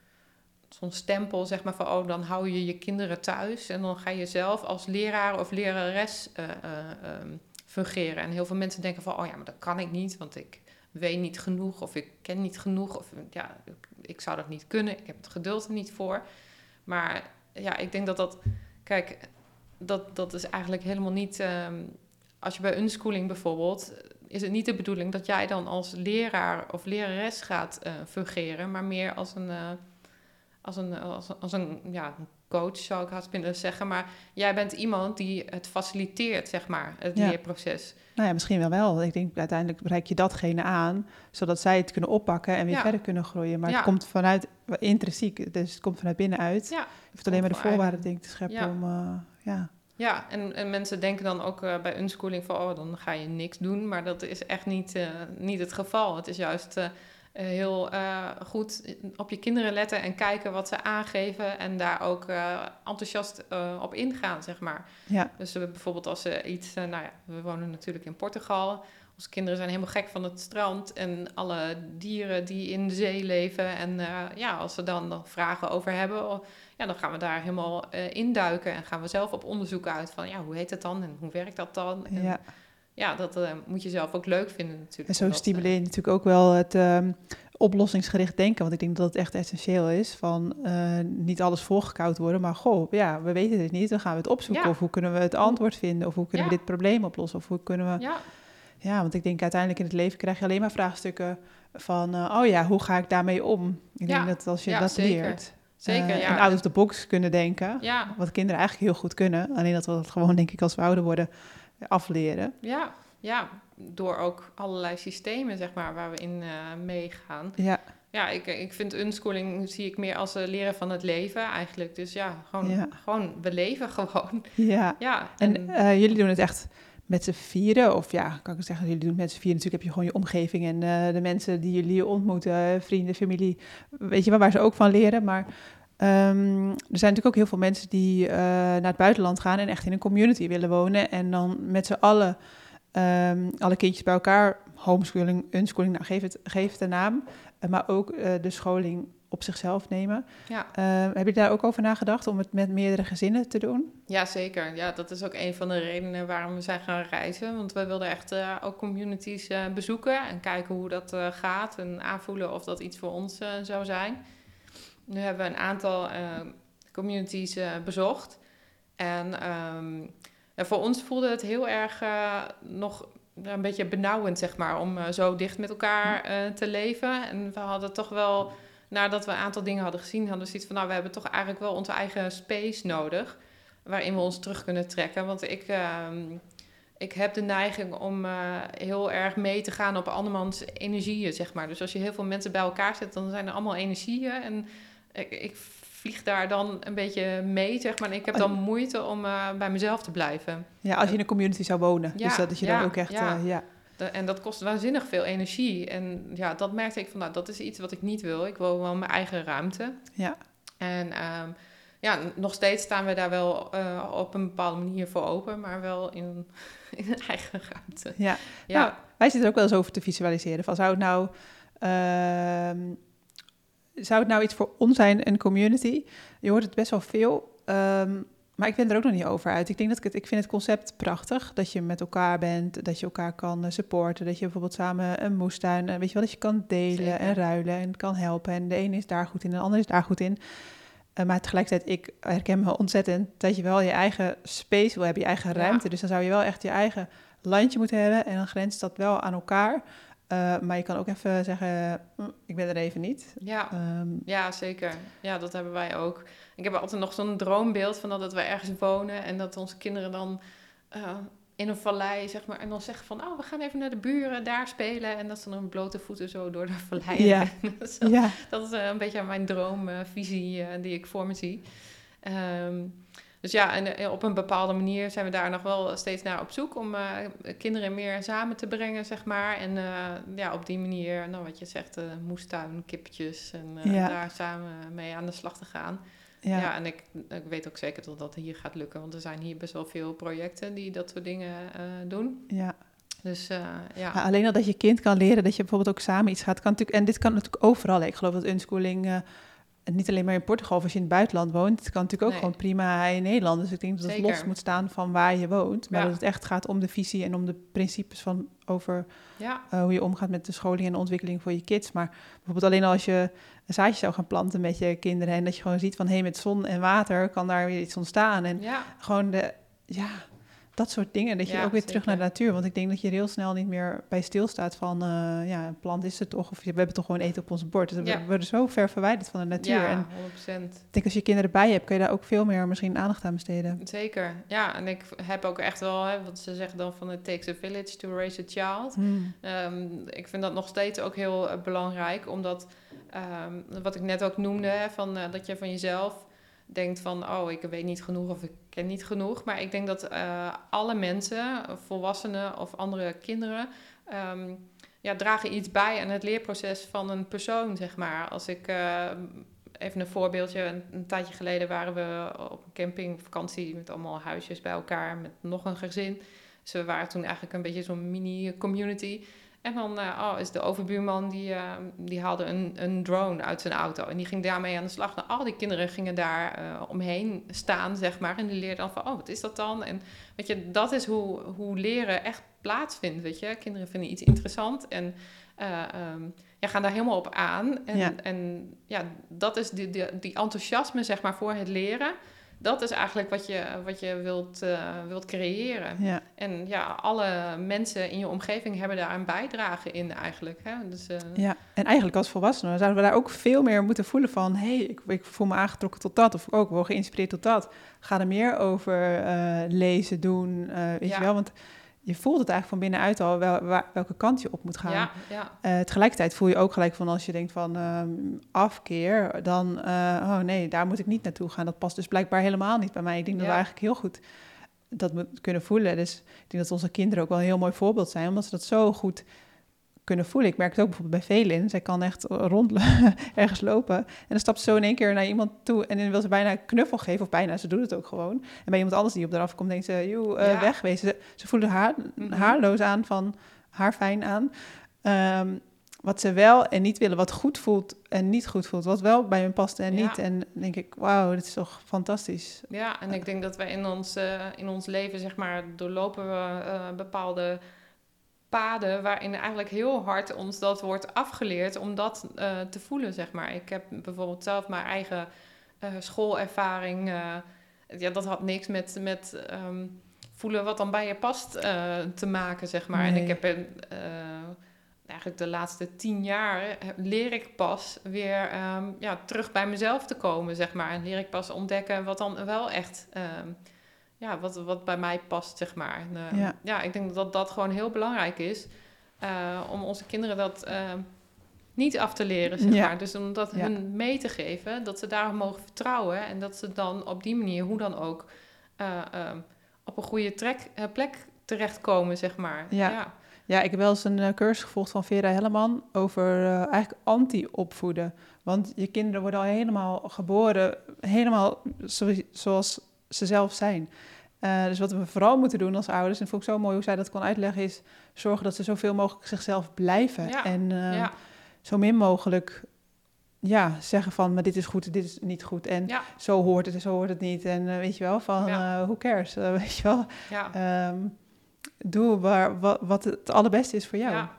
zo'n stempel, zeg maar, van oh, dan hou je je kinderen thuis en dan ga je zelf als leraar of lerares ehm, fungeren. En heel veel mensen denken van, oh ja, maar dat kan ik niet, want ik weet niet genoeg of ik ken niet genoeg of ja, ik, zou dat niet kunnen, ik heb het geduld er niet voor. Maar ja, ik denk dat dat, kijk, dat, dat is eigenlijk helemaal niet, ehm, als je bij unschooling bijvoorbeeld, is het niet de bedoeling dat jij dan als leraar of lerares gaat eh, fungeren, maar meer als een, als een, als een, als een ja, coach zou ik haast willen zeggen. Maar jij bent iemand die het faciliteert, zeg maar, het Ja. leerproces. Nou ja, misschien wel wel. Ik denk uiteindelijk bereik je datgene aan, zodat zij het kunnen oppakken en weer Ja. verder kunnen groeien. Maar Ja. het komt vanuit intrinsiek, dus het komt vanuit binnenuit. Ja, Je hoeft alleen maar de voorwaarden denk ik, te scheppen om, eh, ja. Ja, en, en mensen denken dan ook eh, bij unschooling van, oh, dan ga je niks doen. Maar dat is echt niet, eh, niet het geval. Het is juist heel eh, goed op je kinderen letten en kijken wat ze aangeven. En daar ook eh, enthousiast eh, op ingaan, zeg maar. Ja, Dus eh, bijvoorbeeld als ze iets, eh, nou ja, we wonen natuurlijk in Portugal. Onze kinderen zijn helemaal gek van het strand en alle dieren die in de zee leven. En eh, ja, als ze dan nog vragen over hebben, oh, ja, dan gaan we daar helemaal eh, induiken. En gaan we zelf op onderzoek uit van, ja, hoe heet het dan en hoe werkt dat dan? En, ja. Ja dat eh, moet je zelf ook leuk vinden natuurlijk. En zo eh, stimuleer je natuurlijk ook wel het ehm, oplossingsgericht denken. Want ik denk dat het echt essentieel is van eh, niet alles volgekoud worden. Maar goh, ja, we weten het niet. Dan gaan we het opzoeken. Ja. Of hoe kunnen we het antwoord vinden? Of hoe kunnen we dit probleem oplossen? Of hoe kunnen we... Ja, Ja, want ik denk uiteindelijk in het leven krijg je alleen maar vraagstukken van... oh ja, hoe ga ik daarmee om? Ik denk dat als je dat zeker. leert... zeker. ja. En out of the box kunnen denken. Wat kinderen eigenlijk heel goed kunnen. Alleen dat we dat gewoon, denk ik, als we ouder worden, afleren. ja, ja, door ook allerlei systemen, zeg maar, waar we in eh, meegaan. Ja, Ja, ik, ik vind unschooling zie ik meer als eh, leren van het leven eigenlijk. Dus ja, gewoon, Ja. gewoon we leven gewoon. ja. Ja, En eh, jullie doen het echt met z'n vieren? Of ja, kan ik zeggen, jullie doen het met z'n vieren. Natuurlijk heb je gewoon je omgeving en eh, de mensen die jullie ontmoeten, vrienden, familie. Weet je wel, waar ze ook van leren. Maar ehm, er zijn natuurlijk ook heel veel mensen die eh, naar het buitenland gaan en echt in een community willen wonen. En dan met z'n allen, ehm, alle kindjes bij elkaar, homeschooling, unschooling, nou geef het, geef het een naam. Eh, maar ook eh, de scholing op zichzelf nemen. ja. Eh, heb je daar ook over nagedacht om het met meerdere gezinnen te doen? Ja, zeker. Ja, dat is ook een van de redenen waarom we zijn gaan reizen. Want we wilden echt ook communities bezoeken en kijken hoe dat gaat en aanvoelen of dat iets voor ons zou zijn. Nu hebben we een aantal eh, communities eh, bezocht. En ehm, ja, voor ons voelde het heel erg eh, nog een beetje benauwend, zeg maar, om zo dicht met elkaar eh, te leven. En we hadden toch wel, nadat we een aantal dingen hadden gezien, hadden we zoiets van, nou, we hebben toch eigenlijk wel onze eigen space nodig waarin we ons terug kunnen trekken. Want ik, ehm, ik heb de neiging om heel erg mee te gaan op andermans energieën, zeg maar. Dus als je heel veel mensen bij elkaar zet, dan zijn er allemaal energieën. En ik, ik vlieg daar dan een beetje mee, zeg maar. En ik heb dan moeite om eh, bij mezelf te blijven. Ja, als je in een community zou wonen. Ja, dus dat, dat je ja, dan ook echt... ja. eh, ja. De- en dat kost waanzinnig veel energie. En ja, dat merkte ik van, nou, dat is iets wat ik niet wil. Ik wil wel mijn eigen ruimte. Ja. En ehm, ja, nog steeds staan we daar wel eh, op een bepaalde manier voor open, maar wel in, in een eigen ruimte. Ja. Ja, Nou, wij zitten er ook wel eens over te visualiseren. Van, zou het nou... ehm, zou het nou iets voor ons zijn, een community? Je hoort het best wel veel. ehm, maar ik ben er ook nog niet over uit. Ik, denk dat ik, het, ik vind het concept prachtig. Dat je met elkaar bent, dat je elkaar kan eh, supporten. Dat je bijvoorbeeld samen een moestuin... eh, weet je wel, dat je kan delen Zeker. en ruilen en kan helpen. En de ene is daar goed in de ander is daar goed in. Eh, maar tegelijkertijd, ik herken me ontzettend dat je wel je eigen space wil hebben, je eigen Ja. ruimte. Dus dan zou je wel echt je eigen landje moeten hebben en dan grenst dat wel aan elkaar. Eh, maar je kan ook even zeggen, "Hm, ik ben er even niet. ja, Ehm, ja, zeker. Ja, dat hebben wij ook. Ik heb altijd nog zo'n droombeeld van dat, dat we ergens wonen en dat onze kinderen dan eh, in een vallei, zeg maar, en dan zeggen van, oh, we gaan even naar de buren daar spelen. En dat ze dan blote voeten zo door de vallei Ja. Zo. ja, Dat is eh, een beetje mijn droomvisie die ik voor me zie. Ehm, dus ja, en eh, op een bepaalde manier zijn we daar nog wel steeds naar op zoek om eh, kinderen meer samen te brengen, zeg maar. En eh, ja, op die manier, nou wat je zegt, eh moestuin, kippetjes en eh, Ja. daar samen mee aan de slag te gaan. Ja, ja. en ik, ik weet ook zeker dat dat hier gaat lukken, want er zijn hier best wel veel projecten die dat soort dingen eh, doen. ja. Dus eh, ja. Alleen al dat je kind kan leren dat je bijvoorbeeld ook samen iets gaat. Kan natuurlijk, en dit kan natuurlijk overal. Ik geloof dat unschooling eh, niet alleen maar in Portugal of als je in het buitenland woont. Het kan natuurlijk ook Nee. gewoon prima in Nederland. Dus ik denk dat het Zeker. los moet staan van waar je woont. Maar Ja. dat het echt gaat om de visie en om de principes van over ja, eh, hoe je omgaat met de scholing en de ontwikkeling voor je kids. Maar bijvoorbeeld alleen als je een zaadje zou gaan planten met je kinderen en dat je gewoon ziet van hé, hey, met zon en water kan daar weer iets ontstaan. En ja, gewoon de, ja, dat soort dingen. Dat je Ja, ook weer terug naar de natuur. Want ik denk dat je heel snel niet meer bij stilstaat van, eh, ja, een plant is het toch? Of we hebben toch gewoon eten op ons bord. Dus we worden zo ver verwijderd van de natuur. ja, En 100%. ik denk als je kinderen bij hebt, kun je daar ook veel meer misschien aandacht aan besteden. Zeker, ja. En ik heb ook echt wel, hè, wat ze zeggen dan van it takes a village to raise a child. Hmm. Ehm, ik vind dat nog steeds ook heel eh, belangrijk, omdat ehm, wat ik net ook noemde, hè, van, eh, dat je van jezelf denkt van, oh, ik weet niet genoeg of ik ken niet genoeg. Maar ik denk dat eh, alle mensen, volwassenen of andere kinderen, ehm, ja, dragen iets bij aan het leerproces van een persoon, zeg maar. Als ik eh, even een voorbeeldje, een, tijdje geleden waren we op een campingvakantie met allemaal huisjes bij elkaar, met nog een gezin. Dus we waren toen eigenlijk een beetje zo'n mini-community. En dan eh, oh, is de overbuurman, die, eh, die haalde een, een drone uit zijn auto. En die ging daarmee aan de slag. Nou, al die kinderen gingen daar eh, omheen staan, zeg maar. En die leerden dan van, oh, wat is dat dan? En weet je, dat is hoe, hoe leren echt plaatsvindt, weet je. Kinderen vinden iets interessant en uh, um, ja, gaan daar helemaal op aan. En ja, en, ja dat is die, die, die, enthousiasme, zeg maar, voor het leren. Dat is eigenlijk wat je, wat je wilt, uh, wilt creëren. Ja. En ja, alle mensen in je omgeving hebben daar een bijdrage in eigenlijk. Hè? Dus, uh... Ja, en eigenlijk als volwassenen zouden we daar ook veel meer moeten voelen van... hé, hey, ik, ik, voel me aangetrokken tot dat of ook wel geïnspireerd tot dat. Ga er meer over lezen, doen, weet ja. je wel, want je voelt het eigenlijk van binnenuit al wel, welke kant je op moet gaan. Ja, ja. Uh, tegelijkertijd voel je ook gelijk van als je denkt van uh, afkeer, dan uh, oh nee, daar moet ik niet naartoe gaan. Dat past dus blijkbaar helemaal niet bij mij. Ik denk dat we eigenlijk heel goed dat moet kunnen voelen. Dus ik denk dat onze kinderen ook wel een heel mooi voorbeeld zijn, omdat ze dat zo goed kunnen voelen. Ik merk het ook bijvoorbeeld bij Velin. Zij kan echt rond ergens lopen. En dan stapt ze zo in één keer naar iemand toe en dan wil ze bijna een knuffel geven. Of bijna, ze doet het ook gewoon. En bij iemand anders die op eraf komt, denkt ze, joh, uh, wegwezen. Ze, ze voelen haar mhm. haarloos aan, van haar fijn aan. Um, wat ze wel en niet willen, wat goed voelt en niet goed voelt. Wat wel bij hun past en niet. En dan denk ik, wauw, dit is toch fantastisch. Ja, en ik denk dat wij in ons, uh, in ons leven, zeg maar, doorlopen we uh, bepaalde paden waarin eigenlijk heel hard ons dat wordt afgeleerd om dat uh, te voelen, zeg maar. Ik heb bijvoorbeeld zelf mijn eigen uh, schoolervaring. Uh, ja, dat had niks met, met um, voelen wat dan bij je past te maken, zeg maar. Nee. En ik heb eigenlijk de laatste tien jaar leer ik pas weer um, ja, terug bij mezelf te komen, zeg maar. En leer ik pas ontdekken wat dan wel echt um, ja, wat, wat bij mij past, zeg maar. En, uh, ja. ja. ik denk dat dat gewoon heel belangrijk is. Uh, om onze kinderen dat uh, niet af te leren, zeg ja. maar. Dus om dat ja. hun mee te geven, dat ze daarop mogen vertrouwen. En dat ze dan op die manier, hoe dan ook, op een goede trek, plek terechtkomen, zeg maar. Ja. ja. ik heb wel eens een cursus gevolgd van Vera Helleman over eigenlijk anti-opvoeden. Want je kinderen worden al helemaal geboren, helemaal zoals ze zelf zijn. Uh, dus wat we vooral moeten doen als ouders, en vond ik zo mooi hoe zij dat kon uitleggen, is zorgen dat ze zoveel mogelijk zichzelf blijven. Ja. En uh, ja. zo min mogelijk ja, zeggen van, maar dit is goed, dit is niet goed. En ja. zo hoort het en zo hoort het niet. En uh, weet je wel, van who cares, weet je wel. Um, doe waar, wat, wat het allerbeste is voor jou. Ja,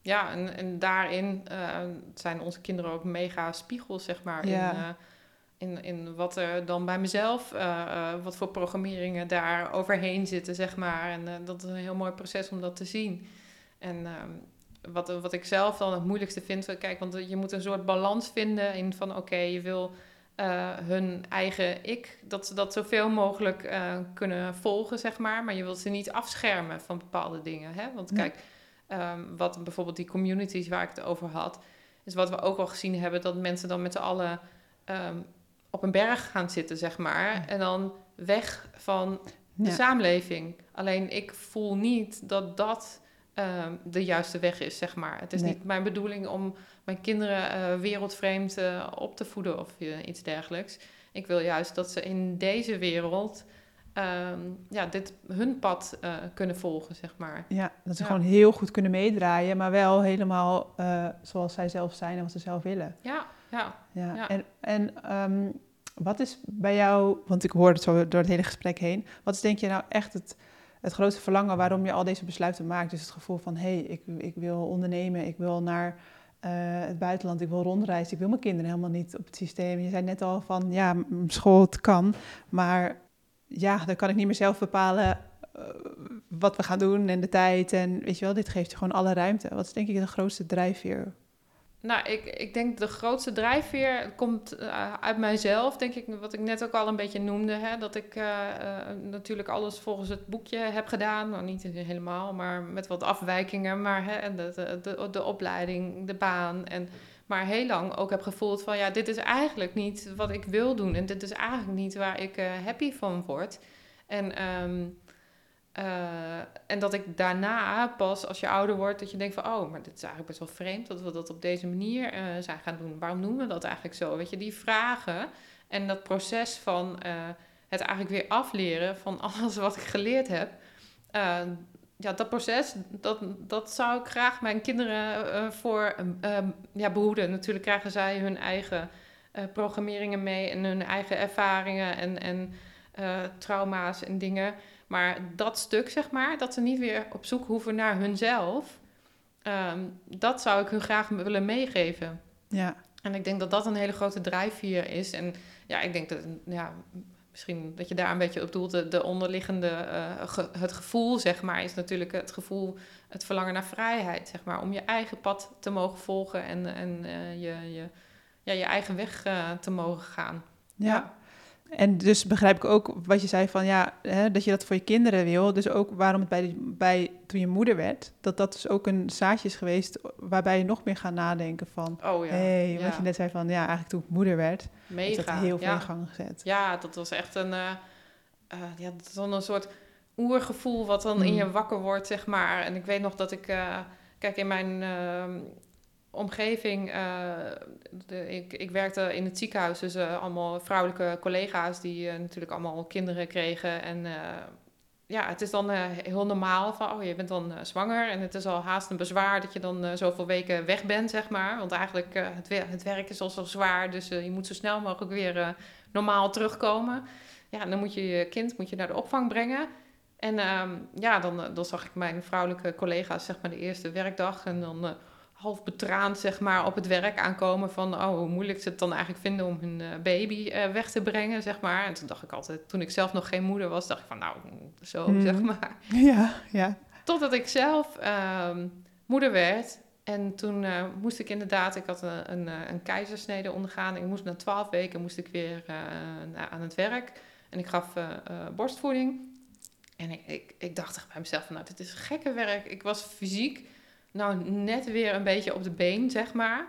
ja en, en daarin zijn onze kinderen ook mega spiegels, zeg maar. In, in, in wat er dan bij mezelf, uh, uh, wat voor programmeringen daar overheen zitten, zeg maar. En uh, dat is een heel mooi proces om dat te zien. En ehm, wat, wat ik zelf dan het moeilijkste vind, kijk, want je moet een soort balans vinden in van oké, okay, je wil hun eigen ik, dat ze dat zoveel mogelijk kunnen volgen, zeg maar. Maar je wilt ze niet afschermen van bepaalde dingen. Hè? Want kijk, um, wat bijvoorbeeld die communities waar ik het over had, is wat we ook al gezien hebben, dat mensen dan met z'n allen. Um, op een berg gaan zitten, zeg maar. En dan weg van de samenleving. Alleen ik voel niet dat dat uh, de juiste weg is, zeg maar. Het is niet mijn bedoeling om mijn kinderen uh, wereldvreemd uh, op te voeden of uh, iets dergelijks. Ik wil juist dat ze in deze wereld um, ja, dit, hun pad kunnen volgen, zeg maar. Ja, dat ze gewoon heel goed kunnen meedraaien, maar wel helemaal zoals zij zelf zijn en wat ze zelf willen. Ja, ja. ja. En, en um, wat is bij jou, want ik hoor het zo door het hele gesprek heen, wat is denk je nou echt het, het grootste verlangen waarom je al deze besluiten maakt? Dus het gevoel van, hé, hey, ik, ik wil ondernemen, ik wil naar uh, het buitenland, ik wil rondreizen, ik wil mijn kinderen helemaal niet op het systeem. Je zei net al van, ja, school, het kan, maar ja, dan kan ik niet meer zelf bepalen uh, wat we gaan doen en de tijd. En weet je wel, dit geeft je gewoon alle ruimte. Wat is denk ik de grootste drijfveer nou, ik, ik denk de grootste drijfveer komt uh, uit mijzelf, denk ik, wat ik net ook al een beetje noemde. Hè, dat ik uh, uh, natuurlijk alles volgens het boekje heb gedaan. Nou, niet helemaal, maar met wat afwijkingen. Maar hè, de, de, de, opleiding, de baan. En, maar heel lang ook heb gevoeld van, ja, dit is eigenlijk niet wat ik wil doen. En dit is eigenlijk niet waar ik happy van word. En... Um, uh, en dat ik daarna pas, als je ouder wordt, dat je denkt van... oh, maar dit is eigenlijk best wel vreemd dat we dat op deze manier uh, zijn gaan doen. Waarom doen we dat eigenlijk zo? Weet je, die vragen en dat proces van uh, het eigenlijk weer afleren van alles wat ik geleerd heb... ja, dat proces, dat, dat zou ik graag mijn kinderen voor ja, behoeden. Natuurlijk krijgen zij hun eigen programmeringen mee en hun eigen ervaringen en, en trauma's en dingen... Maar dat stuk, zeg maar, dat ze niet weer op zoek hoeven naar hunzelf, ehm, dat zou ik hun graag willen meegeven. Ja. En ik denk dat dat een hele grote drijfveer is. En ja, ik denk dat, ja, misschien dat je daar een beetje op doelt, de, de onderliggende, uh, ge, het gevoel, zeg maar, is natuurlijk het gevoel, het verlangen naar vrijheid, zeg maar, om je eigen pad te mogen volgen en, en uh, je, je, ja, je eigen weg uh, te mogen gaan. ja. ja. En dus begrijp ik ook wat je zei van ja, hè, dat je dat voor je kinderen wil. Dus ook waarom het bij, de, bij toen je moeder werd, dat dat dus ook een zaadje is geweest waarbij je nog meer gaat nadenken van, oh ja, hey, wat je net zei van ja, eigenlijk toen ik moeder werd, Mega, is dat heel veel ja. in gang gezet. Ja, dat was echt een, uh, uh, ja, dat dan een soort oergevoel wat dan in Mm. je wakker wordt, zeg maar. En ik weet nog dat ik, uh, kijk, in mijn omgeving, uh, de, ik, ik werkte in het ziekenhuis, dus uh, allemaal vrouwelijke collega's die uh, natuurlijk allemaal kinderen kregen. En ja, het is dan heel normaal van, oh je bent dan zwanger en het is al haast een bezwaar dat je dan zoveel weken weg bent, zeg maar. Want eigenlijk het, het werk is al zo zwaar, dus je moet zo snel mogelijk weer normaal terugkomen. Ja, dan moet je je kind moet je naar de opvang brengen. En um, ja, dan, dan zag ik mijn vrouwelijke collega's, zeg maar, de eerste werkdag en dan half betraand zeg maar, op het werk aankomen van oh, hoe moeilijk ze het dan eigenlijk vinden om hun uh, baby uh, weg te brengen, zeg maar. En toen dacht ik altijd, toen ik zelf nog geen moeder was, dacht ik van nou, zo, Hmm. mm. zeg maar. Ja, ja. Totdat ik zelf uh, moeder werd. En toen uh, moest ik inderdaad, ik had een, een, een keizersnede ondergaan. Ik moest na twaalf weken moest ik weer uh, aan het werk. En ik gaf borstvoeding. En ik, ik, ik dacht echt bij mezelf van nou, dit is gekke werk. Ik was fysiek nou net weer een beetje op de been, zeg maar.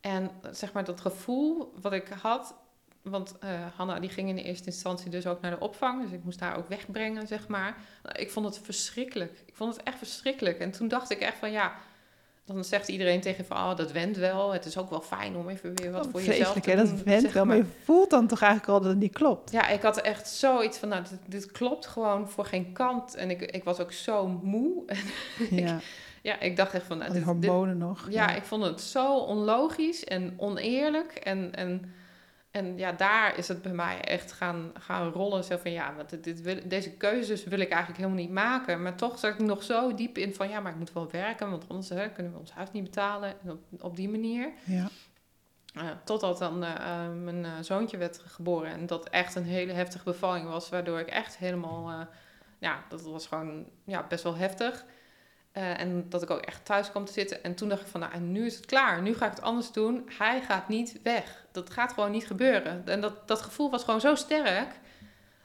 En zeg maar dat gevoel wat ik had... Want uh, Hanna die ging in de eerste instantie dus ook naar de opvang. Dus ik moest haar ook wegbrengen, zeg maar. Nou, ik vond het verschrikkelijk. Ik vond het echt verschrikkelijk. En toen dacht ik echt van ja... Dan zegt iedereen tegen van, oh, dat went wel. Het is ook wel fijn om even weer wat oh, voor jezelf te hè? doen. Dat went wel, maar je voelt dan toch eigenlijk al dat het niet klopt. Ja, ik had echt zoiets van, nou, dit, dit klopt gewoon voor geen kant. En ik, ik was ook zo moe. Ja. Ja, ik dacht echt van... Nou, die dit, hormonen dit, nog. Ja, ja, ik vond het zo onlogisch en oneerlijk. En, en, en ja, daar is het bij mij echt gaan, gaan rollen. Zo van, ja, want dit wil, deze keuzes wil ik eigenlijk helemaal niet maken. Maar toch zat ik nog zo diep in van... Ja, maar ik moet wel werken, want anders hè, kunnen we ons huis niet betalen. En op, op die manier. Ja. Uh, totdat dan uh, mijn uh, zoontje werd geboren. En dat echt een hele heftige bevalling was. Waardoor ik echt helemaal... eh, ja, dat was gewoon ja, best wel heftig. Uh, en dat ik ook echt thuis kwam te zitten. En toen dacht ik van, nou, en nu is het klaar. Nu ga ik het anders doen. Hij gaat niet weg. Dat gaat gewoon niet gebeuren. En dat, dat gevoel was gewoon zo sterk...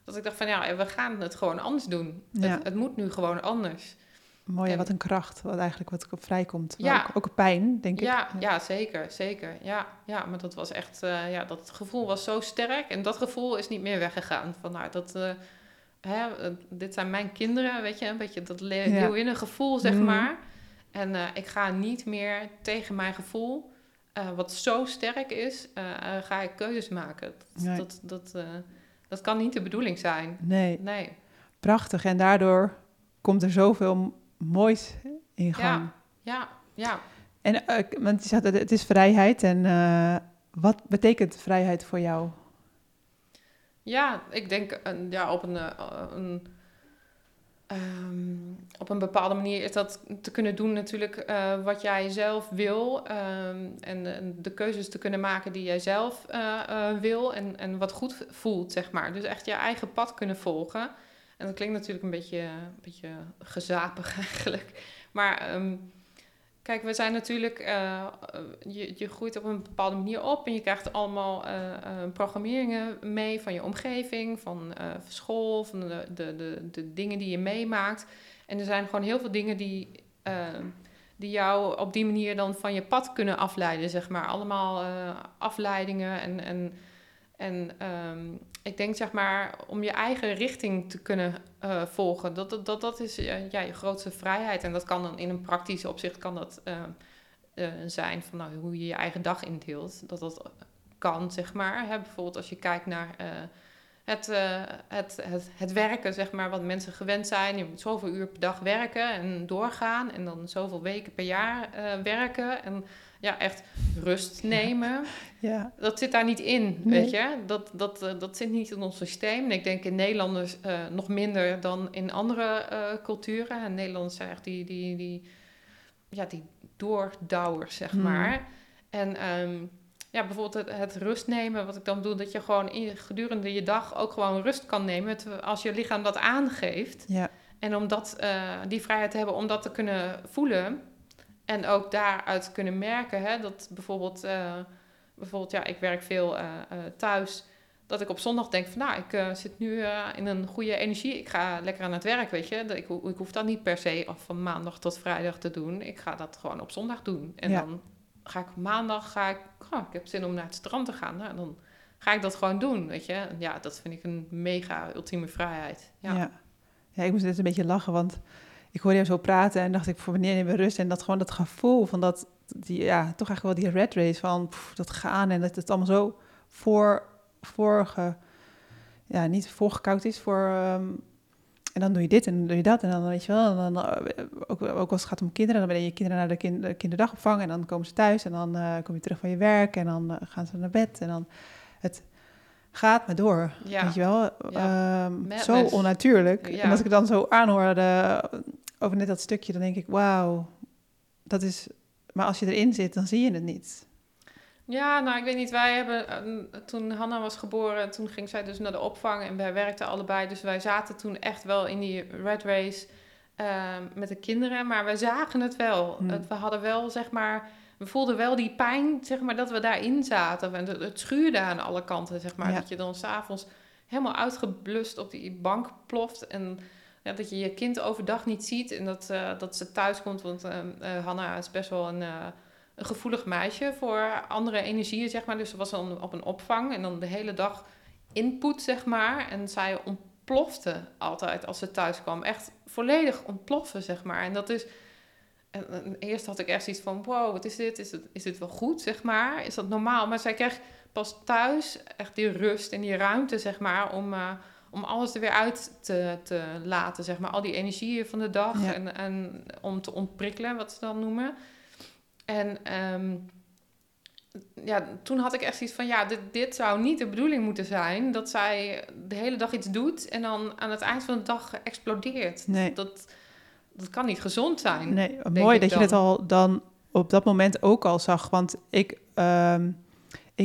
dat ik dacht van, ja, we gaan het gewoon anders doen. Ja. Het, het, moet nu gewoon anders. Mooi, en, wat een kracht, wat eigenlijk wat vrijkomt. Ja. Ook, ook pijn, denk ja, ik. Ja, zeker, zeker. Ja, ja maar dat was echt... Uh, ja, dat gevoel was zo sterk. En dat gevoel is niet meer weggegaan. Van, nou, dat... Uh, Hè, dit zijn mijn kinderen, weet je, een beetje dat leeuwinnen gevoel, zeg Mhm. maar. En uh, ik ga niet meer tegen mijn gevoel, uh, wat zo sterk is, uh, ga ik keuzes maken. Dat, Nee. dat, dat, eh, dat kan niet de bedoeling zijn. Nee, Nee. prachtig. En daardoor komt er zoveel moois in gang. Ja, ja. En eh, want je zegt dat het is vrijheid. En eh, wat betekent vrijheid voor jou? Ja, ik denk ja, op, een, uh, een, um, op een bepaalde manier is dat te kunnen doen natuurlijk uh, wat jij zelf wil. Um, en, en, de keuzes te kunnen maken die jij zelf wil en, en wat goed voelt, zeg maar. Dus echt je eigen pad kunnen volgen. En dat klinkt natuurlijk een beetje, een beetje gezapig eigenlijk. Maar... Um, Kijk, we zijn natuurlijk, uh, je, je groeit op een bepaalde manier op en je krijgt allemaal uh, programmeringen mee van je omgeving, van school, van de, de, de, de dingen die je meemaakt. En er zijn gewoon heel veel dingen die, die jou op die manier dan van je pad kunnen afleiden, zeg maar. Allemaal afleidingen en, en, en um, ik denk zeg maar om je eigen richting te kunnen uh, volgen. Dat, dat, dat, dat is uh, ja, je grootste vrijheid. En dat kan dan in een praktisch opzicht kan dat uh, zijn van nou, hoe je je eigen dag indeelt. Dat dat kan, zeg maar. Hè, bijvoorbeeld als je kijkt naar het, het, het, het werken, zeg maar, wat mensen gewend zijn. Je moet zoveel uur per dag werken en doorgaan. En dan zoveel weken per jaar werken. En ja, echt rust nemen. Ja. Dat zit daar niet in, weet je. Dat, dat, uh, dat zit niet in ons systeem. En ik denk in Nederlanders nog minder dan in andere culturen. En Nederlanders zijn echt die, die, die, ja, die doordouwers, zeg hmm. maar. En... Um, ja, bijvoorbeeld het, het, rust nemen, wat ik dan bedoel, dat je gewoon in, gedurende je dag ook gewoon rust kan nemen als je lichaam dat aangeeft. Ja. En om dat, uh, die vrijheid te hebben om dat te kunnen voelen en ook daaruit kunnen merken, hè, dat bijvoorbeeld, uh, bijvoorbeeld, ja, ik werk veel uh, thuis, dat ik op zondag denk van, nou, ik zit nu in een goede energie, ik ga lekker aan het werk, weet je. Ik, ik hoef dat niet per se van maandag tot vrijdag te doen, ik ga dat gewoon op zondag doen. En dan ga ik maandag, ga ik, oh, ik heb zin om naar het strand te gaan. Nou, dan ga ik dat gewoon doen, weet je. Ja, dat vind ik een mega ultieme vrijheid. Ja. ja. ja ik moest net een beetje lachen, want ik hoorde jou zo praten en dacht ik, voor wanneer neem we rust? En dat gewoon dat gevoel van dat, die, ja, toch eigenlijk wel die red race van dat gaan en dat het allemaal zo voor, vorige, ja, niet voorgekoud is voor... Um, en dan doe je dit en dan doe je dat. En dan weet je wel, en dan, eh, ook, ook als het gaat om kinderen, dan ben je kinderen naar de, kind, kinderdagopvang en dan komen ze thuis en dan uh, kom je terug van je werk en dan uh, gaan ze naar bed. En dan het gaat maar door, ja. weet je wel. Ja. Um, zo onnatuurlijk. Ja. En als ik het dan zo aanhoorde over net dat stukje, dan denk ik, wauw, dat is... Maar als je erin zit, dan zie je het niet. Ja, nou, ik weet niet. Wij hebben, uh, toen Hanna was geboren, toen ging zij dus naar de opvang en wij werkten allebei. Dus wij zaten toen echt wel in die red race uh, met de kinderen, maar we zagen het wel. Hmm. Het, we hadden wel, zeg maar, we voelden wel die pijn, zeg maar, dat we daarin zaten. En het, het schuurde aan alle kanten, zeg maar. Dat je dan s'avonds helemaal uitgeblust op die bank ploft en dat je je kind overdag niet ziet en dat, uh, dat ze thuis komt. Want uh, Hanna is best wel een een gevoelig meisje voor andere energieën, zeg maar. Dus ze was dan op een opvang en dan de hele dag input, zeg maar. En zij ontplofte altijd als ze thuis kwam. Echt volledig ontploffen, zeg maar. En dat is... En, eerst had ik echt iets van, wow, wat is dit? Is, is dit wel goed, zeg maar? Is dat normaal? Maar zij kreeg pas thuis echt die rust en die ruimte, zeg maar, om... om alles er weer uit te, te laten, zeg maar. Al die energieën van de dag en, en om te ontprikkelen, wat ze dan noemen. En ehm, ja, toen had ik echt iets van, ja, dit, dit zou niet de bedoeling moeten zijn. Dat zij de hele dag iets doet en dan aan het eind van de dag explodeert. Nee. Dat, dat kan niet gezond zijn. Nee, mooi dat je het al dan op dat moment ook al zag. Want ik, ehm,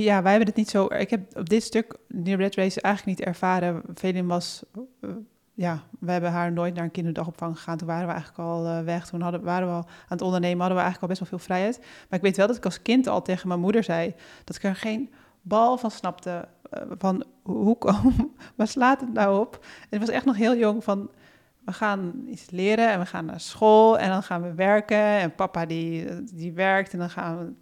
ja, wij hebben het niet zo. Ik heb op dit stuk die Red Race eigenlijk niet ervaren. Velin was uh, ja, we hebben haar nooit naar een kinderdagopvang gegaan. Toen waren we eigenlijk al uh, weg. Toen hadden, waren we al aan het ondernemen, hadden we eigenlijk al best wel veel vrijheid. Maar ik weet wel dat ik als kind al tegen mijn moeder zei dat ik er geen bal van snapte. Uh, van hoe kom, waar slaat het nou op? En ik was echt nog heel jong van we gaan iets leren en we gaan naar school en dan gaan we werken. En papa die, die werkt en dan gaan we.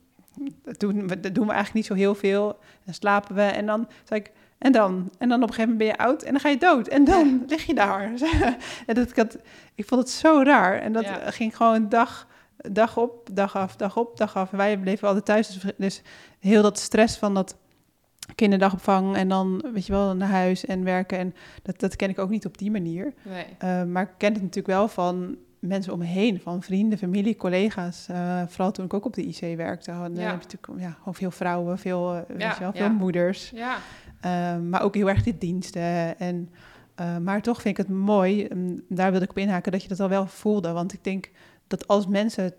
Doen, we, doen we eigenlijk niet zo heel veel. En slapen we. En dan zei ik, en dan? En dan op een gegeven moment ben je oud en dan ga je dood. En dan lig je daar. en dat, ik, had, ik vond het zo raar. En dat ging gewoon dag, dag op, dag af, dag op, dag af. En wij bleven altijd thuis. Dus, dus heel dat stress van dat kinderdagopvang en dan, weet je wel, naar huis en werken. En dat, dat ken ik ook niet op die manier. Nee. Uh, maar ik ken het natuurlijk wel van mensen om me heen, van vrienden, familie, collega's. Uh, vooral toen ik ook op de IC werkte, dan ja. heb je natuurlijk ja, gewoon veel vrouwen, veel, uh, je wel, veel moeders. Ja. Ehm, maar ook heel erg de diensten. En, uh, maar toch vind ik het mooi, um, daar wilde ik op inhaken, dat je dat al wel voelde. Want ik denk dat als mensen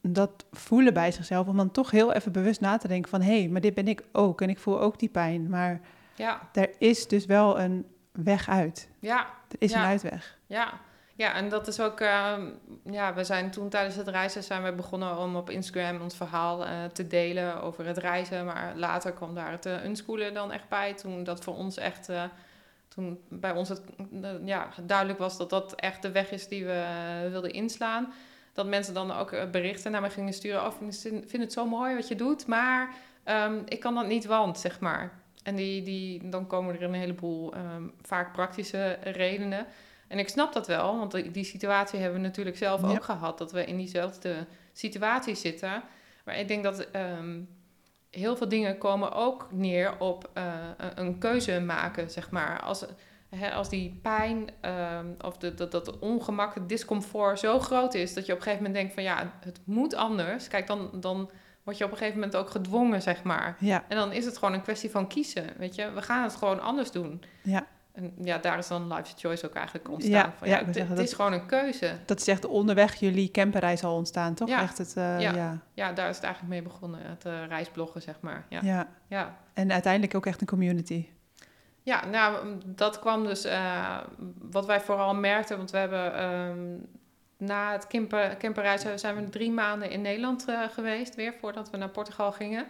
dat voelen bij zichzelf, om dan toch heel even bewust na te denken van... hé, hey, maar dit ben ik ook en ik voel ook die pijn. Maar ja. er is dus wel een weg uit. Ja. Er is een uitweg. Ja, ja, en dat is ook, uh, ja, we zijn toen tijdens het reizen zijn we begonnen om op Instagram ons verhaal uh, te delen over het reizen. Maar later kwam daar het uh, unschoolen dan echt bij. Toen dat voor ons echt, eh, toen bij ons het ja, duidelijk was dat dat echt de weg is die we wilden inslaan. Dat mensen dan ook berichten naar me gingen sturen. Oh, ik vind het zo mooi wat je doet, maar um, ik kan dat niet, want, zeg maar. En die, die, dan komen er een heleboel um, vaak praktische redenen. En ik snap dat wel, want die situatie hebben we natuurlijk zelf ook gehad. Dat we in diezelfde situatie zitten. Maar ik denk dat, um, heel veel dingen komen ook neer op uh, een keuze maken, zeg maar. Als, hè, als die pijn um, of de, dat, dat ongemak, het discomfort zo groot is dat je op een gegeven moment denkt van ja, het moet anders. Kijk, dan, dan word je op een gegeven moment ook gedwongen, zeg maar. Ja. En dan is het gewoon een kwestie van kiezen, weet je. We gaan het gewoon anders doen. Ja. En ja, daar is dan Life's Choice ook eigenlijk ontstaan. Ja, van, ja, zeggen, het dat- is gewoon een keuze. Dat is echt onderweg jullie camperreis al ontstaan, toch? Ja. Echt het, eh, Ja. ja. Ja, daar is het eigenlijk mee begonnen, het eh, reisbloggen, zeg maar. Ja. Ja. ja. En uiteindelijk ook echt een community. Ja, nou, dat kwam dus eh, wat wij vooral merkten, want we hebben ehm, na het camper, camperreis zijn we drie maanden in Nederland geweest, weer voordat we naar Portugal gingen.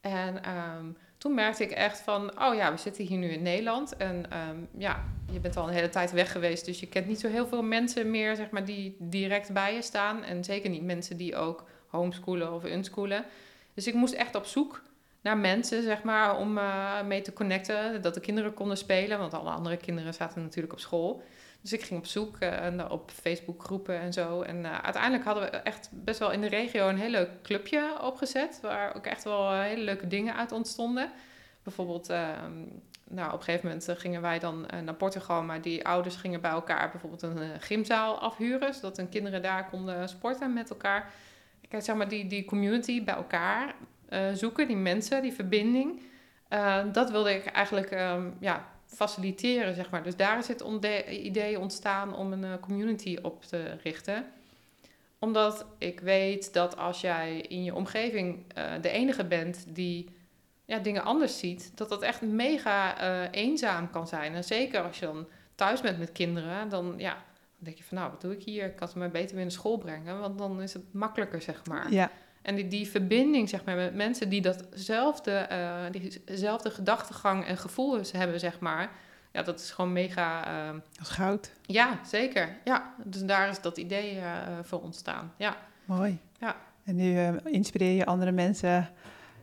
En ehm, toen merkte ik echt van, oh ja, we zitten hier nu in Nederland. En ehm, ja, je bent al een hele tijd weg geweest, dus je kent niet zo heel veel mensen meer, zeg maar, die direct bij je staan. En zeker niet mensen die ook homeschoolen of unschoolen. Dus ik moest echt op zoek naar mensen, zeg maar, om eh, mee te connecten. Dat de kinderen konden spelen, want alle andere kinderen zaten natuurlijk op school. Dus ik ging op zoek eh, en op Facebookgroepen en zo. En eh, uiteindelijk hadden we echt best wel in de regio een heel leuk clubje opgezet. Waar ook echt wel eh, hele leuke dingen uit ontstonden. Bijvoorbeeld, ehm, nou, op een gegeven moment eh, gingen wij dan eh, naar Portugal. Maar die ouders gingen bij elkaar bijvoorbeeld een eh, gymzaal afhuren. Zodat hun kinderen daar konden sporten met elkaar. Kijk, zeg maar, die, die community bij elkaar eh, zoeken, die mensen, die verbinding. Eh, dat wilde ik eigenlijk ehm, ja, faciliteren, zeg maar. Dus daar is het idee ontstaan om een eh, community op te richten. Omdat ik weet dat als jij in je omgeving eh, de enige bent die ja, dingen anders ziet, dat dat echt mega eh, eenzaam kan zijn. En zeker als je dan thuis bent met kinderen, dan, ja, dan denk je van nou, wat doe ik hier? Ik kan ze maar beter weer naar school brengen, want dan is het makkelijker, zeg maar. Ja, En die, die verbinding zeg maar, met mensen die datzelfde, eh, diezelfde gedachtegang en gevoel hebben, zeg maar. Ja, dat is gewoon mega. eh, dat is goud. ja, zeker. Ja, dus daar is dat idee eh, voor ontstaan. Ja, Mooi. Ja. En nu eh, inspireer je andere mensen